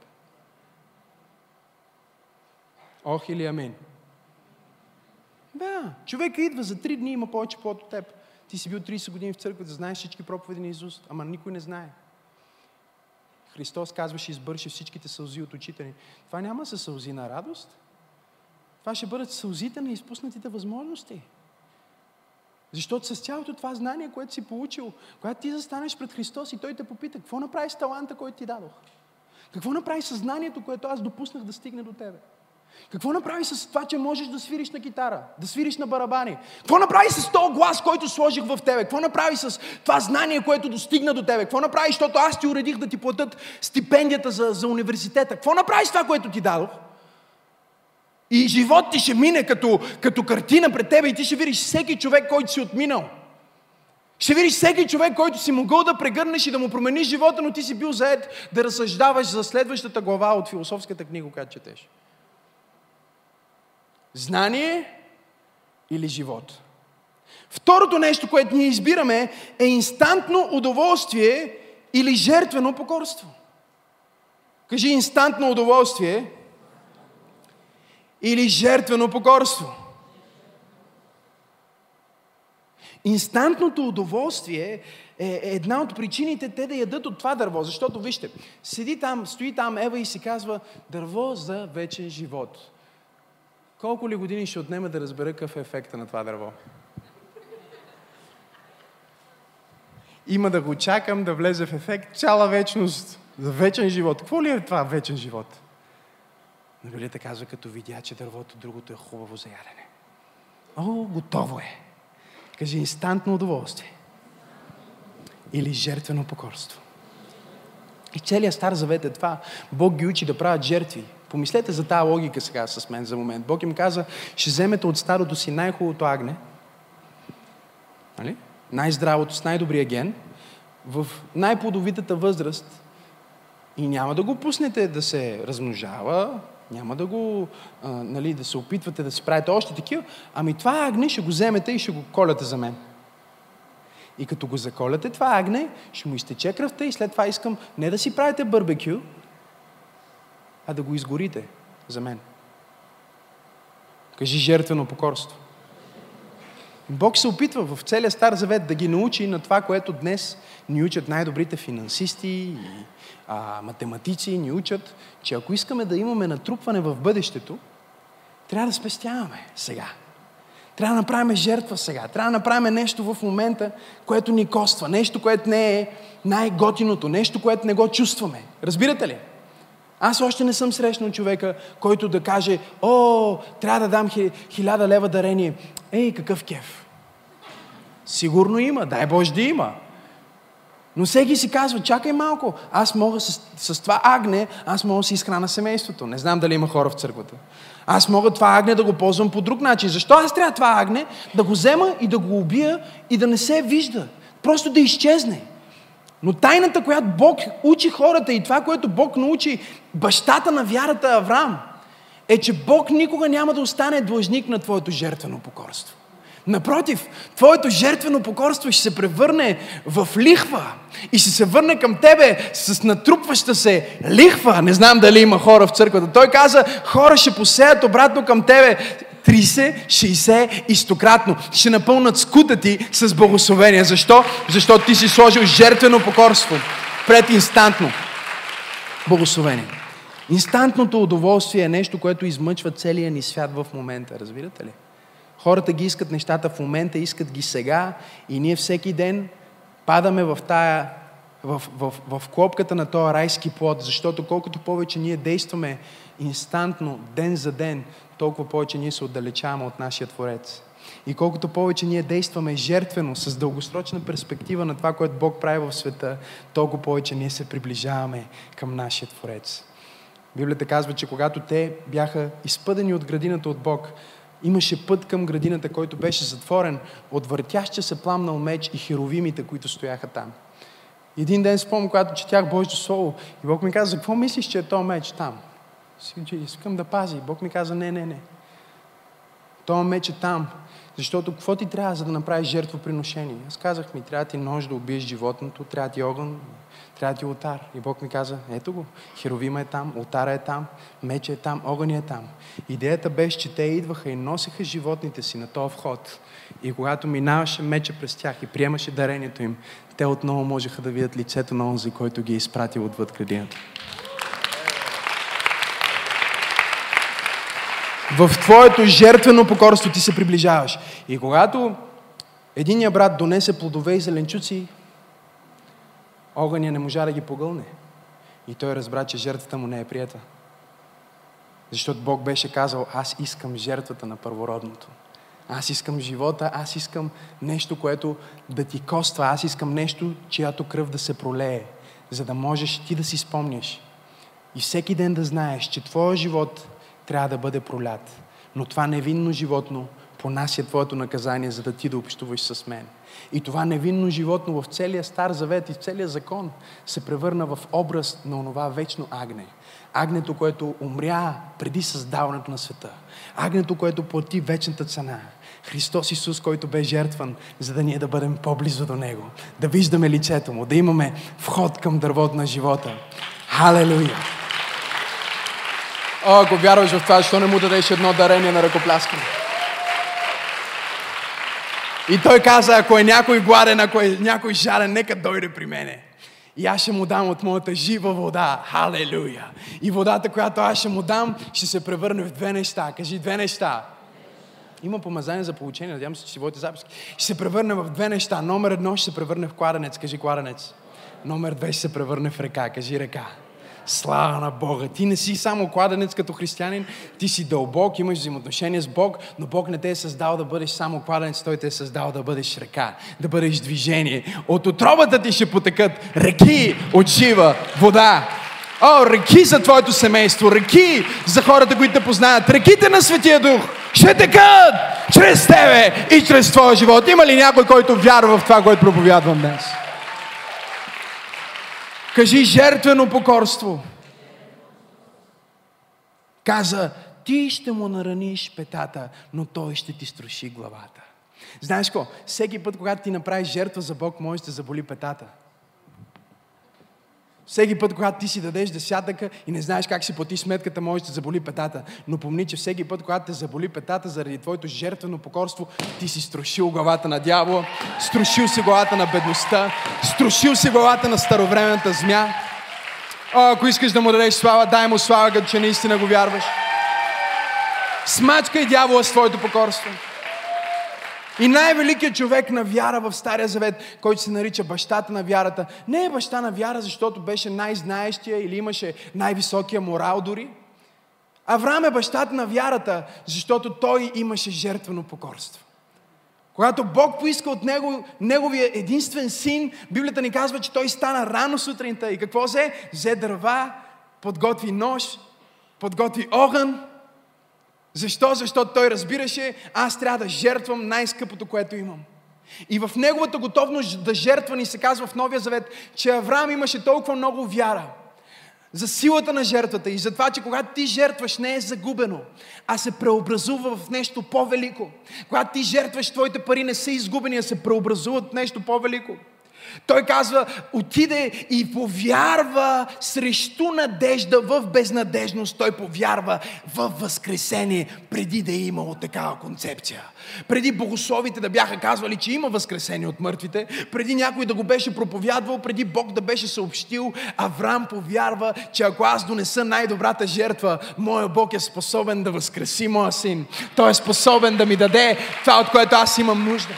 Ох или амин. Да, човека идва за 3 дни, има повече пот от теб. Ти си бил 30 години в църквата, знаеш всички проповеди на Исус, ама никой не знае. Христос казваше, избърши всичките сълзи от очите ни. Това няма са сълзи на радост. Това ще бъдат сълзите на изпуснатите възможности. Защото с цялото това знание, което си получил, когато ти застанеш пред Христос и Той те попита, какво направи с таланта, който ти дадох? Какво направи с знанието, което аз допуснах да стигне до тебе? Какво направи с това, че можеш да свириш на китара, да свириш на барабани? Какво направи с този глас, който сложих в тебе? Какво направи с това знание, което достигна до тебе? Какво направи, защото аз ти уредих да ти платят стипендията за, за университета? Какво направи с това, което ти дадох? И живот ти ще мине като, като картина пред тебе и ти ще видиш всеки човек, който си отминал. Ще видиш всеки човек, който си могъл да прегърнеш и да му промениш живота, но ти си бил заед да разсъждаваш за следващата глава от философската книга, която четеш. Знание или живот. Второто нещо, което ние избираме е инстантно удоволствие или жертвено покорство. Кажи инстантно удоволствие или жертвено покорство. Инстантното удоволствие е една от причините те да ядат от това дърво. Защото, вижте, седи там, стои там Ева и си казва дърво за вечен живот. Колко ли години ще отнеме да разбера какъв е ефекта на това дърво? Има да го чакам да влезе в ефект цяла вечност, за вечен живот. Какво ли е това вечен живот? Но Библията казва, като видя, че дървото другото е хубаво за ядене. О, готово е. Кажи инстантно удоволствие. Или жертвено покорство. И целият Стар Завет е това. Бог ги учи да правят жертви. Помислете за тази логика сега с мен за момент. Бог им каза, ще вземете от старото си най-хубавото агне, нали? най-здравото, с най-добрия ген, в най-плодовитата възраст и няма да го пуснете да се размножава, няма да го, а, нали, да се опитвате да си правите още такива, ами това агне ще го вземете и ще го коляте за мен. И като го заколяте това агне, ще му изтече кръвта и след това искам не да си правите барбекю, а да го изгорите за мен. Кажи жертвено покорство. Бог се опитва в целия Стар Завет да ги научи на това, което днес ни учат най-добрите финансисти и а, математици, ни учат, че ако искаме да имаме натрупване в бъдещето, трябва да спестяваме сега. Трябва да направим жертва сега. Трябва да направим нещо в момента, което ни коства. Нещо, което не е най-готиното. Нещо, което не го чувстваме. Разбирате ли? Аз още не съм срещнал човека, който да каже, о, трябва да дам хиляда лева дарение. Ей, какъв кеф. Сигурно има, дай Боже да има. Но всеки си казва, чакай малко, аз мога с, с това агне, аз мога да си изхрана семейството. Не знам дали има хора в църквата. Аз мога това агне да го ползвам по друг начин. Защо аз трябва това агне да го взема и да го убия и да не се вижда? Просто да изчезне. Но тайната, която Бог учи хората и това, което Бог научи бащата на вярата Авраам, е, че Бог никога няма да остане длъжник на твоето жертвено покорство. Напротив, твоето жертвено покорство ще се превърне в лихва и ще се върне към тебе с натрупваща се лихва. Не знам дали има хора в църквата. Той каза, хора ще посеят обратно към тебе 30, 60 и 100 кратно. Ще напълнат скута ти с благословение. Защо? Защото ти си сложил жертвено покорство пред инстантно благословение. Инстантното удоволствие е нещо, което измъчва целия ни свят в момента. Разбирате ли? Хората ги искат нещата в момента, искат ги сега и ние всеки ден падаме в тая в, в, в клопката на този райски плод, защото колкото повече ние действаме инстантно, ден за ден, толкова повече ние се отдалечаваме от нашия Творец. И колкото повече ние действаме жертвено, с дългосрочна перспектива на това, което Бог прави в света, толкова повече ние се приближаваме към нашия Творец. Библията казва, че когато те бяха изпъдени от градината от Бог, имаше път към градината, който беше затворен от въртящия се пламнал меч и херовимите, които стояха там. Един ден спомням, когато четях Божието Слово и Бог ми каза, какво мислиш, че е то меч там? Искам да пази. Бог ми каза, не, не, не. То меч е там. Защото какво ти трябва, за да направиш жертвоприношение? Аз казах ми, трябва ти нож да убиеш животното, трябва ти огън, трябва ти ултар. И Бог ми каза, ето го, херовима е там, ултара е там, меча е там, огън е там. Идеята беше, че те идваха и носеха животните си на този вход. И когато минаваше меча през тях и приемаше дарението им, те отново можеха да видят лицето на онзи, който ги е изпратил отвъд градината. В твоето жертвено покорство ти се приближаваш. И когато единия брат донесе плодове и зеленчуци, огъня не можа да ги погълне. И той разбра, че жертвата му не е прията. Защото Бог беше казал, аз искам жертвата на първородното. Аз искам живота, аз искам нещо, което да ти коства, аз искам нещо, чиято кръв да се пролее, за да можеш ти да си спомняш. И всеки ден да знаеш, че твоя живот трябва да бъде пролят. Но това невинно животно понася твоето наказание, за да ти да общуваш с мен. И това невинно животно в целия Стар Завет и в целия закон се превърна в образ на онова вечно агне. Агнето, което умря преди създаването на света. Агнето, което плати вечната цена. Христос Исус, който бе жертван, за да ние да бъдем по-близо до Него. Да виждаме лицето Му, да имаме вход към дървото на живота. Халелуя! О, ако вярваш в това, защо не му дадеш едно дарение на ръкопляскане? И той каза, ако е някой гладен, ако е някой жарен, нека дойде при мене. И аз ще му дам от моята жива вода. Халелуя! И водата, която аз ще му дам, ще се превърне в две неща. Кажи две неща. Има помазание за получение, надявам се, че си водите записки. Ще се превърне в две неща. Номер едно ще се превърне в кладенец. Кажи кладенец. Номер две ще се превърне в река. Кажи река. Слава на Бога! Ти не си само кладенец като християнин, ти си дълбок, имаш взаимоотношение с Бог, но Бог не те е създал да бъдеш само кладенец, Той те е създал да бъдеш река, да бъдеш движение. От отробата ти ще потекат реки от жива вода. О, реки за твоето семейство, реки за хората, които те познават, реките на Светия Дух ще текат чрез тебе и чрез твоя живот. Има ли някой, който вярва в това, което проповядвам днес? Кажи жертвено покорство. Каза, ти ще му нараниш петата, но той ще ти струши главата. Знаеш ко, всеки път, когато ти направиш жертва за Бог, може да заболи петата. Всеки път, когато ти си дадеш десятъка и не знаеш как си плати сметката, може да заболи петата. Но помни, че всеки път, когато те заболи петата заради твоето жертвено покорство, ти си струшил главата на дявола, струшил си главата на бедността, струшил си главата на старовременната змя. О, ако искаш да му дадеш слава, дай му слава, като че наистина го вярваш. Смачкай дявола с твоето покорство. И най-великият човек на вяра в Стария Завет, който се нарича бащата на вярата, не е баща на вяра, защото беше най-знаещия или имаше най-високия морал дори. Авраам е бащата на вярата, защото той имаше жертвено покорство. Когато Бог поиска от него, неговия единствен син, Библията ни казва, че той стана рано сутринта. И какво взе? Взе дърва, подготви нож, подготви огън. Защо? Защото той разбираше, аз трябва да жертвам най-скъпото, което имам. И в неговата готовност да жертва ни се казва в Новия Завет, че Авраам имаше толкова много вяра – за силата на жертвата и за това, че когато ти жертваш, не е загубено, а се преобразува в нещо по-велико. Когато ти жертваш, твоите пари не са изгубени, а се преобразуват в нещо по-велико. Той казва, отиде и повярва срещу надежда в безнадежност. Той повярва в възкресение, преди да е имало такава концепция. Преди богословите да бяха казвали, че има възкресение от мъртвите, преди някой да го беше проповядвал, преди Бог да беше съобщил, Авраам повярва, че ако аз донеса най-добрата жертва, моя Бог е способен да възкреси моя син. Той е способен да ми даде това, от което аз имам нужда.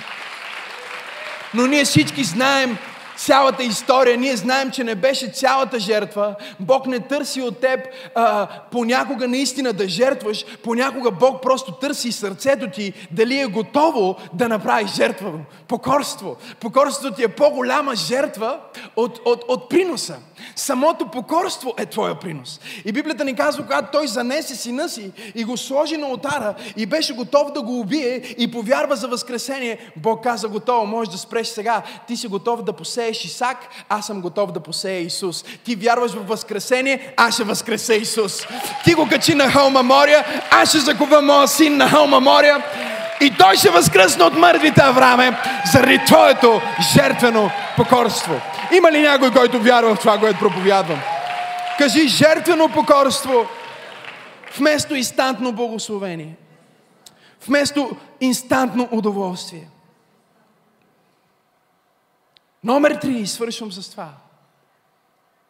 Но ние всички знаем цялата история, ние знаем, че не беше цялата жертва. Бог не търси от теб а, понякога наистина да жертваш, понякога Бог просто търси сърцето ти дали е готово да направи жертва. Покорство. Покорството ти е по-голяма жертва от, от, от приноса. Самото покорство е твоя принос. И Библията ни казва, когато той занесе сина си и го сложи на отара и беше готов да го убие и повярва за възкресение, Бог каза готово, можеш да спреш сега. Ти си готов да посееш Исак, аз съм готов да посея Исус. Ти вярваш в възкресение, аз ще възкреся Исус. Ти го качи на хълма Мория, аз ще закува моя син на хълма Мория. И той ще възкръсне от мъртвите Авраме заради твоето жертвено покорство. Има ли някой, който вярва в това, което проповядвам? Кажи жертвено покорство вместо инстантно благословение. Вместо инстантно удоволствие. Номер три, свършвам с това.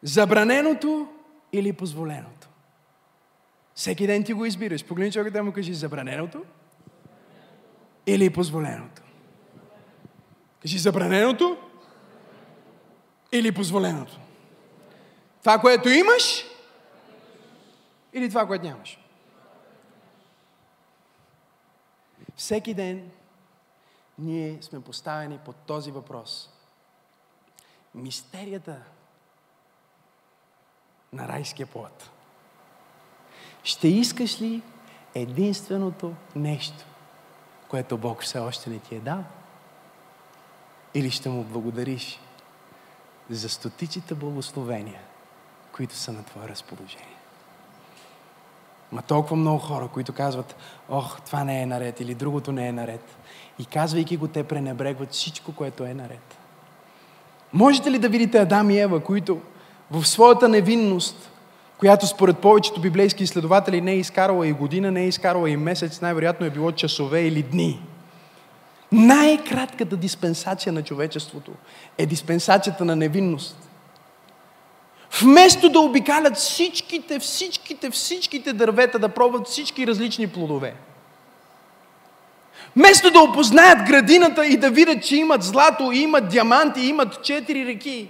Забраненото или позволеното. Всеки ден ти го избираш. Погледни човека да му кажи забраненото или позволеното. Кажи забраненото или позволеното. Това, което имаш или това, което нямаш. Всеки ден ние сме поставени под този въпрос. Мистерията на райския плод. Ще искаш ли единственото нещо, което Бог все още не ти е дал? Или ще му благодариш за стотиците благословения, които са на Твое разположение. Ма толкова много хора, които казват, ох, това не е наред или другото не е наред. И казвайки го, те пренебрегват всичко, което е наред. Можете ли да видите Адам и Ева, които в своята невинност, която според повечето библейски изследователи не е изкарала и година, не е изкарала и месец, най-вероятно е било часове или дни. Най-кратката диспенсация на човечеството е диспенсацията на невинност. Вместо да обикалят всичките, всичките, всичките дървета, да пробват всички различни плодове. Вместо да опознаят градината и да видят, че имат злато, имат диаманти, имат четири реки.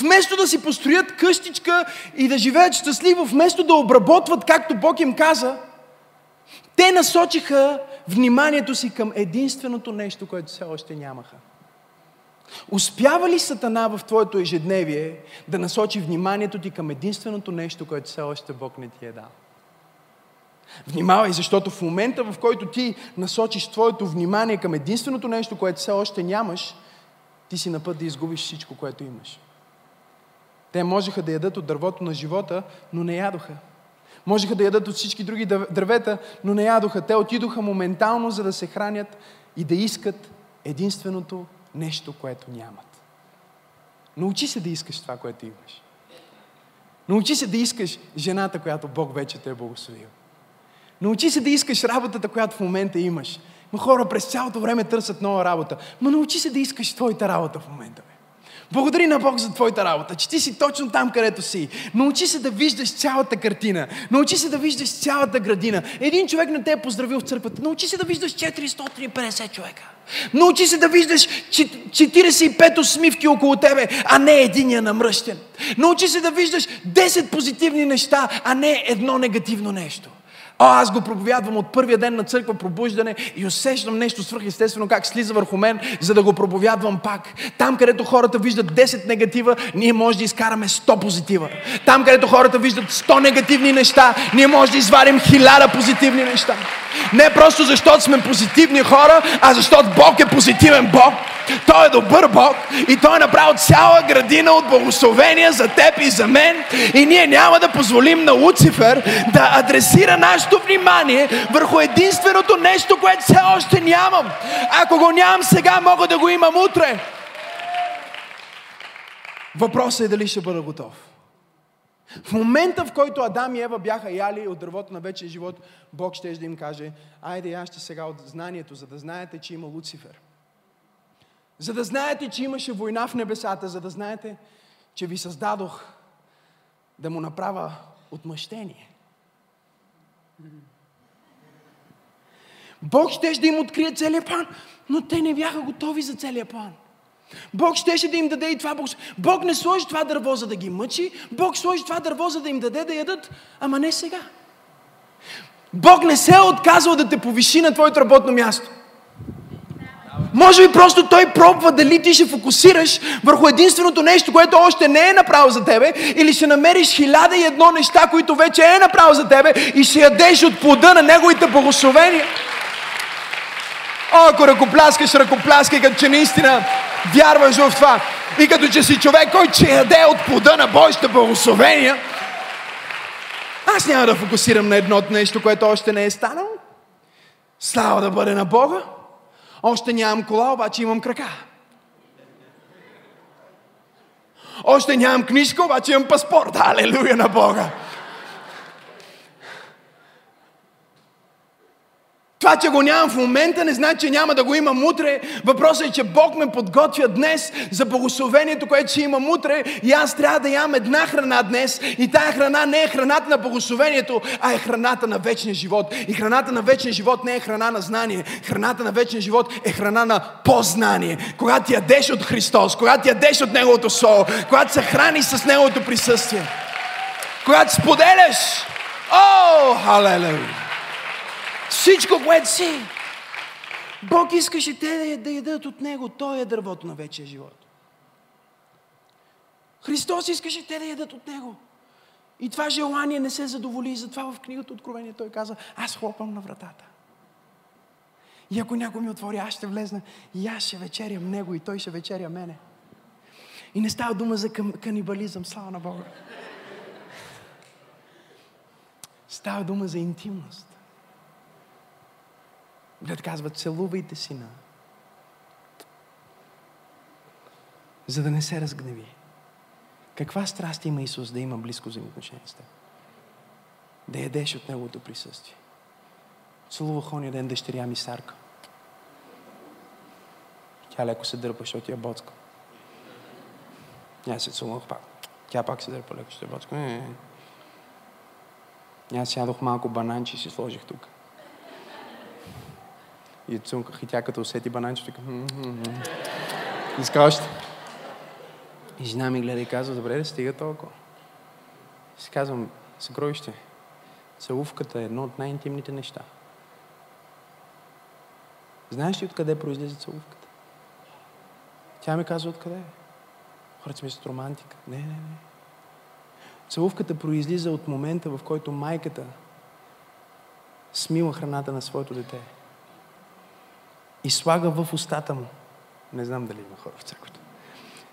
Вместо да си построят къщичка и да живеят щастливо, вместо да обработват, както Бог им каза, те насочиха вниманието си към единственото нещо, което все още нямаха. Успява ли Сатана в твоето ежедневие да насочи вниманието ти към единственото нещо, което все още Бог не ти е дал? Внимавай, защото в момента, в който ти насочиш твоето внимание към единственото нещо, което все още нямаш, ти си на път да изгубиш всичко, което имаш. Те можеха да ядат от дървото на живота, но не ядоха. Можеха да ядат от всички други дървета, но не ядоха. Те отидоха моментално, за да се хранят и да искат единственото нещо, което нямат. Научи се да искаш това, което имаш. Научи се да искаш жената, която Бог вече те е благословил. Научи се да искаш работата, която в момента имаш. Но хора през цялото време търсят нова работа. Но научи се да искаш твоята работа в момента. Бе. Благодари на Бог за твоята работа, че ти си точно там, където си. Научи се да виждаш цялата картина. Научи се да виждаш цялата градина. Един човек не те е поздравил в църквата. Научи се да виждаш 450 човека. Научи се да виждаш 45 усмивки около тебе, а не единия намръщен. Научи се да виждаш 10 позитивни неща, а не едно негативно нещо. О, аз го проповядвам от първия ден на църква пробуждане и усещам нещо свръхестествено как слиза върху мен, за да го проповядвам пак. Там, където хората виждат 10 негатива, ние може да изкараме 100 позитива. Там, където хората виждат 100 негативни неща, ние може да извадим 1000 позитивни неща. Не просто защото сме позитивни хора, а защото Бог е позитивен Бог. Той е добър Бог и Той е направил цяла градина от благословения за теб и за мен. И ние няма да позволим на Луцифер да адресира нашето внимание върху единственото нещо, което все още нямам. Ако го нямам сега, мога да го имам утре. Въпросът е дали ще бъда готов. В момента, в който Адам и Ева бяха яли от дървото на вечен живот, Бог ще да им каже, айде яще сега от знанието, за да знаете, че има Луцифер. За да знаете, че имаше война в небесата, за да знаете, че ви създадох да му направя отмъщение. Бог ще да им открие целият план, но те не бяха готови за целият план. Бог щеше да им даде и това. Бог, Бог не сложи това дърво, за да ги мъчи. Бог сложи това дърво, за да им даде да ядат, ама не сега. Бог не се е отказал да те повиши на твоето работно място. Може би просто той пробва дали ти ще фокусираш върху единственото нещо, което още не е направил за тебе, или ще намериш хиляда и едно неща, които вече е направил за тебе и ще ядеш от плода на неговите благословения. О, ако ръкопляскаш, ръкопляскай, като че наистина вярваш в това. И като че си човек, който ще яде от плода на Божите благословения. Аз няма да фокусирам на едното нещо, което още не е станало. Слава да бъде на Бога. Още нямам кола, обаче имам крака. Още нямам книжка, обаче имам паспорт. Алелуя на Бога. Това, че го нямам в момента, не значи, че няма да го имам утре. Въпросът е, че Бог ме подготвя днес за благословението, което ще имам утре. И аз трябва да ям една храна днес. И тая храна не е храната на благословението, а е храната на вечния живот. И храната на вечния живот не е храна на знание. Храната на вечния живот е храна на познание. Когато ядеш от Христос, когато ядеш от Неговото Слово, когато се храниш с Неговото присъствие, когато споделяш, о, халелуя! Всичко, което си. Бог искаше те да ядат от Него. Той е дървото на вечия живот. Христос искаше те да ядат от Него. И това желание не се задоволи. Затова в книгата Откровение той каза, аз хлопам на вратата. И ако някой ми отвори, аз ще влезна и аз ще вечерям Него и Той ще вечеря мене. И не става дума за канибализъм, слава на Бога. Става дума за интимност. Дед казва, целувайте сина. За да не се разгневи. Каква страст има Исус да има близко взаимоотношение с теб? Да ядеш от Неговото присъствие. Целувах ония ден дъщеря ми Сарка. Тя леко се дърпа, защото я боцка. Аз се целувах пак. Тя пак се дърпа леко, ще боцка. Не, не, не. Аз ядох малко бананчи и си сложих тук. И цунках и тя като усети бананчето, така... Иска още. И жена ми гледа и казва, добре, да стига толкова. И си казвам, съкровище, целувката е едно от най-интимните неща. Знаеш ли откъде произлиза целувката? Тя ми казва откъде. Хората си мислят романтика. Не, не, не. Целувката произлиза от момента, в който майката смила храната на своето дете и слага в устата му. Не знам дали има хора в църквата.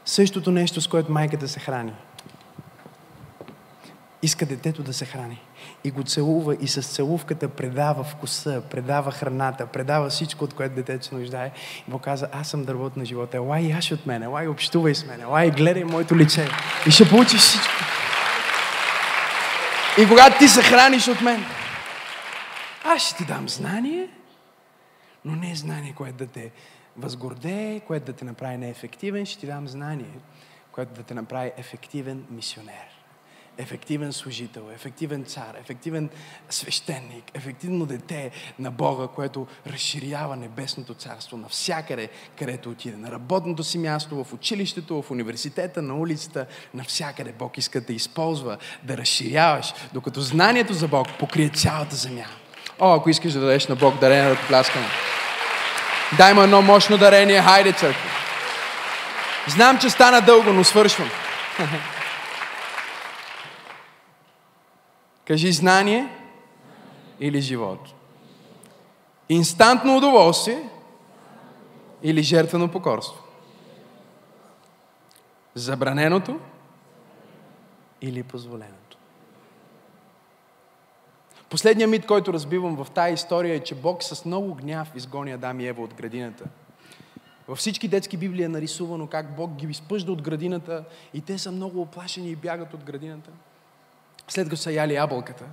Същото нещо, с което майката се храни. Иска детето да се храни. И го целува и с целувката предава вкуса, предава храната, предава всичко, от което детето се нуждае. И му каза, аз съм дървото на живота. Елай яш от мене, елай общувай с мен, елай гледай моето лице. И ще получиш всичко. И когато ти се храниш от мен, аз ще ти дам знание, но не е знание, което да те възгордее, което да те направи неефективен. Ще ти дам знание, което да те направи ефективен мисионер. ефективен служител, ефективен цар, ефективен свещеник, ефективно дете на Бога, което разширява небесното царство навсякъде, където отиде. На работното си място, в училището, в университета, на улицата, навсякъде Бог иска да използва, да разширяваш, докато знанието за Бог покрие цялата земя. О, ако искаш да дадеш на Бог дарение да пляскаме. Дай му едно мощно дарение, хайде църква. Знам, че стана дълго, но свършвам. Кажи знание или живот. Инстантно удоволствие или жертвено покорство. Забраненото или позволеното. Последният мит, който разбивам в тази история е, че Бог с много гняв изгони Адам и Ева от градината. Във всички детски библии е нарисувано как Бог ги изпъжда от градината и те са много оплашени и бягат от градината след като са яли ябълката.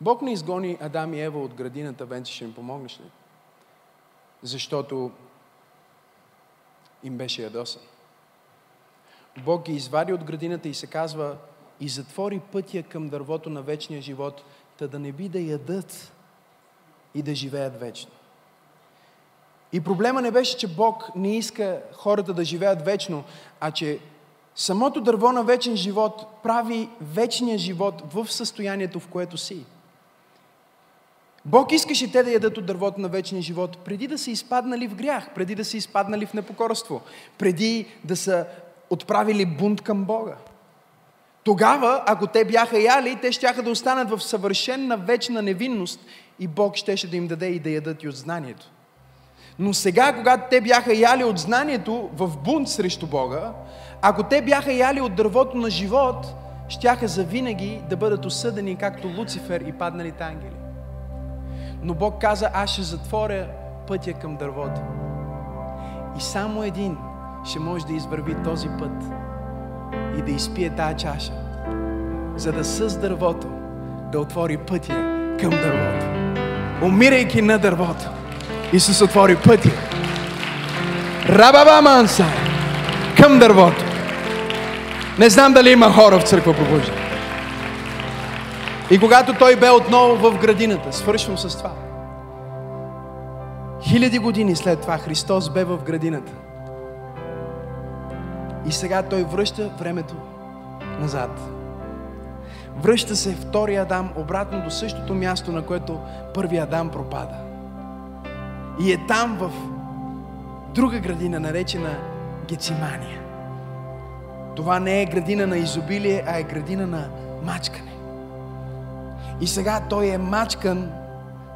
Бог не изгони Адам и Ева от градината, Венци, ще им помогнеш ли? Защото им беше ядосан. Бог ги извади от градината и се казва и затвори пътя към дървото на вечния живот, та да не би да ядат и да живеят вечно. И проблема не беше, че Бог не иска хората да живеят вечно, а че Самото дърво на вечен живот прави вечния живот в състоянието, в което си. Бог искаше те да ядат от дървото на вечния живот, преди да са изпаднали в грях, преди да са изпаднали в непокорство, преди да са отправили бунт към Бога. Тогава, ако те бяха яли, те щяха да останат в съвършенна вечна невинност и Бог щеше да им даде и да ядат и от знанието. Но сега, когато те бяха яли от знанието в бунт срещу Бога, ако те бяха яли от дървото на живот, щяха завинаги да бъдат осъдени както Луцифер и падналите ангели. Но Бог каза, аз ще затворя пътя към дървото. И само един ще може да извърви този път и да изпие тази чаша, за да с дървото да отвори пътя към дървото. Умирайки на дървото, Исус отвори пътя. Рабаба манса към дървото. Не знам дали има хора в църква пробужда. И когато той бе отново в градината, свършвам с това. Хиляди години след това Христос бе в градината. И сега той връща времето назад. Връща се втория Адам обратно до същото място, на което първия Адам пропада. И е там в друга градина, наречена Гецимания. Това не е градина на изобилие, а е градина на мачкане. И сега той е мачкан,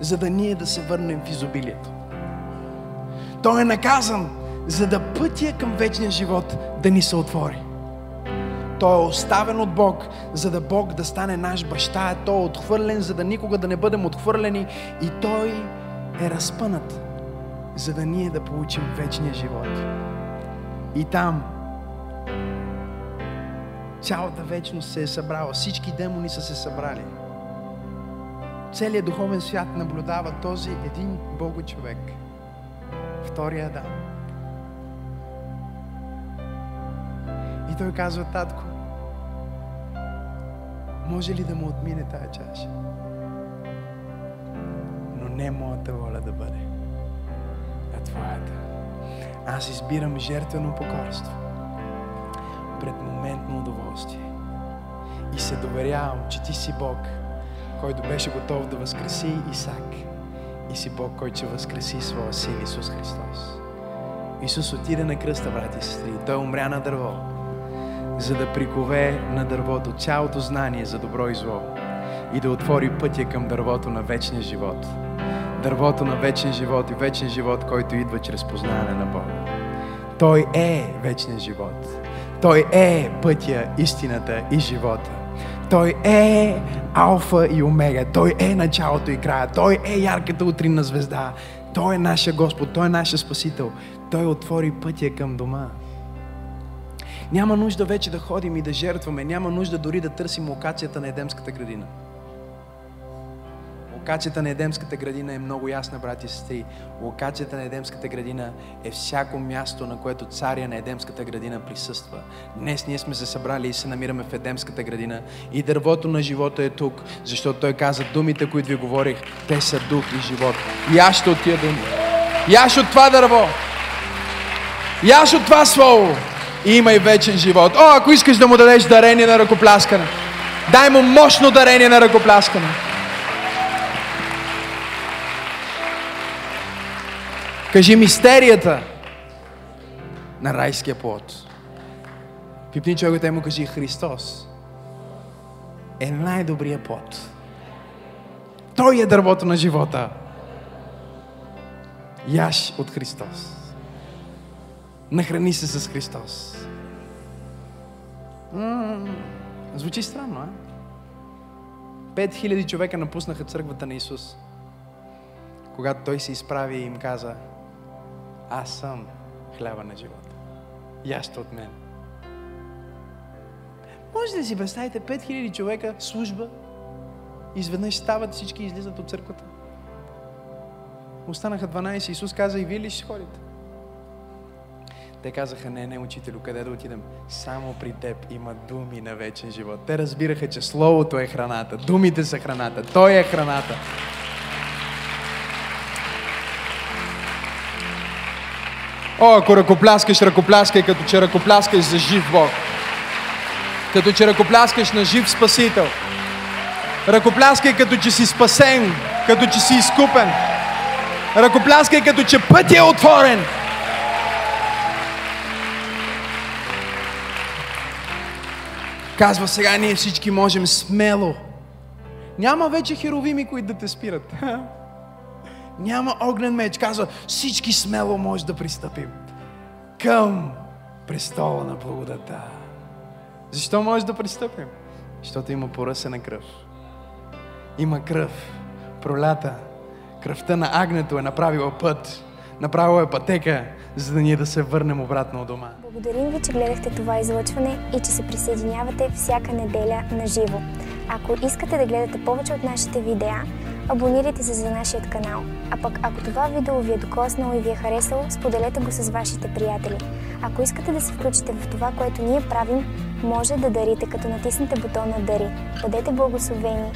за да ние да се върнем в изобилието. Той е наказан, за да пътя към вечния живот да ни се отвори. Той е оставен от Бог, за да Бог да стане наш баща. Той е отхвърлен, за да никога да не бъдем отхвърлени. И Той е разпънат, за да ние да получим вечния живот. И там Цялата вечност се е събрала. Всички демони са се събрали. Целият духовен свят наблюдава този един Бого човек. Втория Адам. И той казва, татко, може ли да му отмине тая чаша? Но не моята воля да бъде, а твоята. Аз избирам жертвено покорство пред моментно удоволствие. И се доверявам, че ти си Бог, който беше готов да възкреси Исак. И си Бог, който ще възкреси своя син Исус Христос. Исус отиде на кръста, брати и сестри. Той умря на дърво, за да прикове на дървото цялото знание за добро и зло и да отвори пътя към дървото на вечния живот. Дървото на вечен живот и вечен живот, който идва чрез познаване на Бога. Той е вечният живот. Той е пътя, истината и живота. Той е алфа и омега. Той е началото и края. Той е ярката утринна звезда. Той е нашия Господ. Той е нашия Спасител. Той отвори пътя към дома. Няма нужда вече да ходим и да жертваме. Няма нужда дори да търсим локацията на Едемската градина. Локацията на Едемската градина е много ясна, брати и сестри. Локацията на Едемската градина е всяко място, на което царя на Едемската градина присъства. Днес ние сме се събрали и се намираме в Едемската градина. И дървото на живота е тук, защото той каза думите, които ви говорих, те са дух и живот. Яш от тия думи. Яш от това дърво. Яш от това слово. И имай вечен живот. О, ако искаш да му дадеш дарение на ръкопляскане, дай му мощно дарение на ръкопляскане. Кажи мистерията на райския плод. Пипни човекът и му кажи Христос е най-добрият плод. Той е дървото на живота. Яш от Христос. Нахрани се с Христос. Звучи странно, а? Пет хиляди човека напуснаха църквата на Исус. Когато Той се изправи и им каза, аз съм хляба на живота. Яще от мен. Може да си представите 5000 човека служба, изведнъж стават всички излизат от църквата. Останаха 12. Исус каза, и вие ли ще ходите? Те казаха, не, не, учителю, къде да отидем? Само при теб има думи на вечен живот. Те разбираха, че Словото е храната, думите са храната, Той е храната. О, ако ръкопляскаш, ръкопляскай, като че ръкопляскаш за жив Бог. Като че ръкопляскаш на жив Спасител. Ръкопляскай, като че си спасен, като че си изкупен. Ръкопляскай, като че път е отворен. Казва сега, ние всички можем смело. Няма вече херовими, които да те спират. Няма огнен меч. Казва, всички смело може да пристъпим към престола на благодата. Защо може да пристъпим? Защото има поръсена кръв. Има кръв, пролята. Кръвта на агнето е направила път. Направила е пътека, за да ние да се върнем обратно от дома. Благодарим ви, че гледахте това излъчване и че се присъединявате всяка неделя на живо. Ако искате да гледате повече от нашите видеа, абонирайте се за нашия канал. А пък ако това видео ви е докоснало и ви е харесало, споделете го с вашите приятели. Ако искате да се включите в това, което ние правим, може да дарите, като натиснете бутона Дари. Бъдете благословени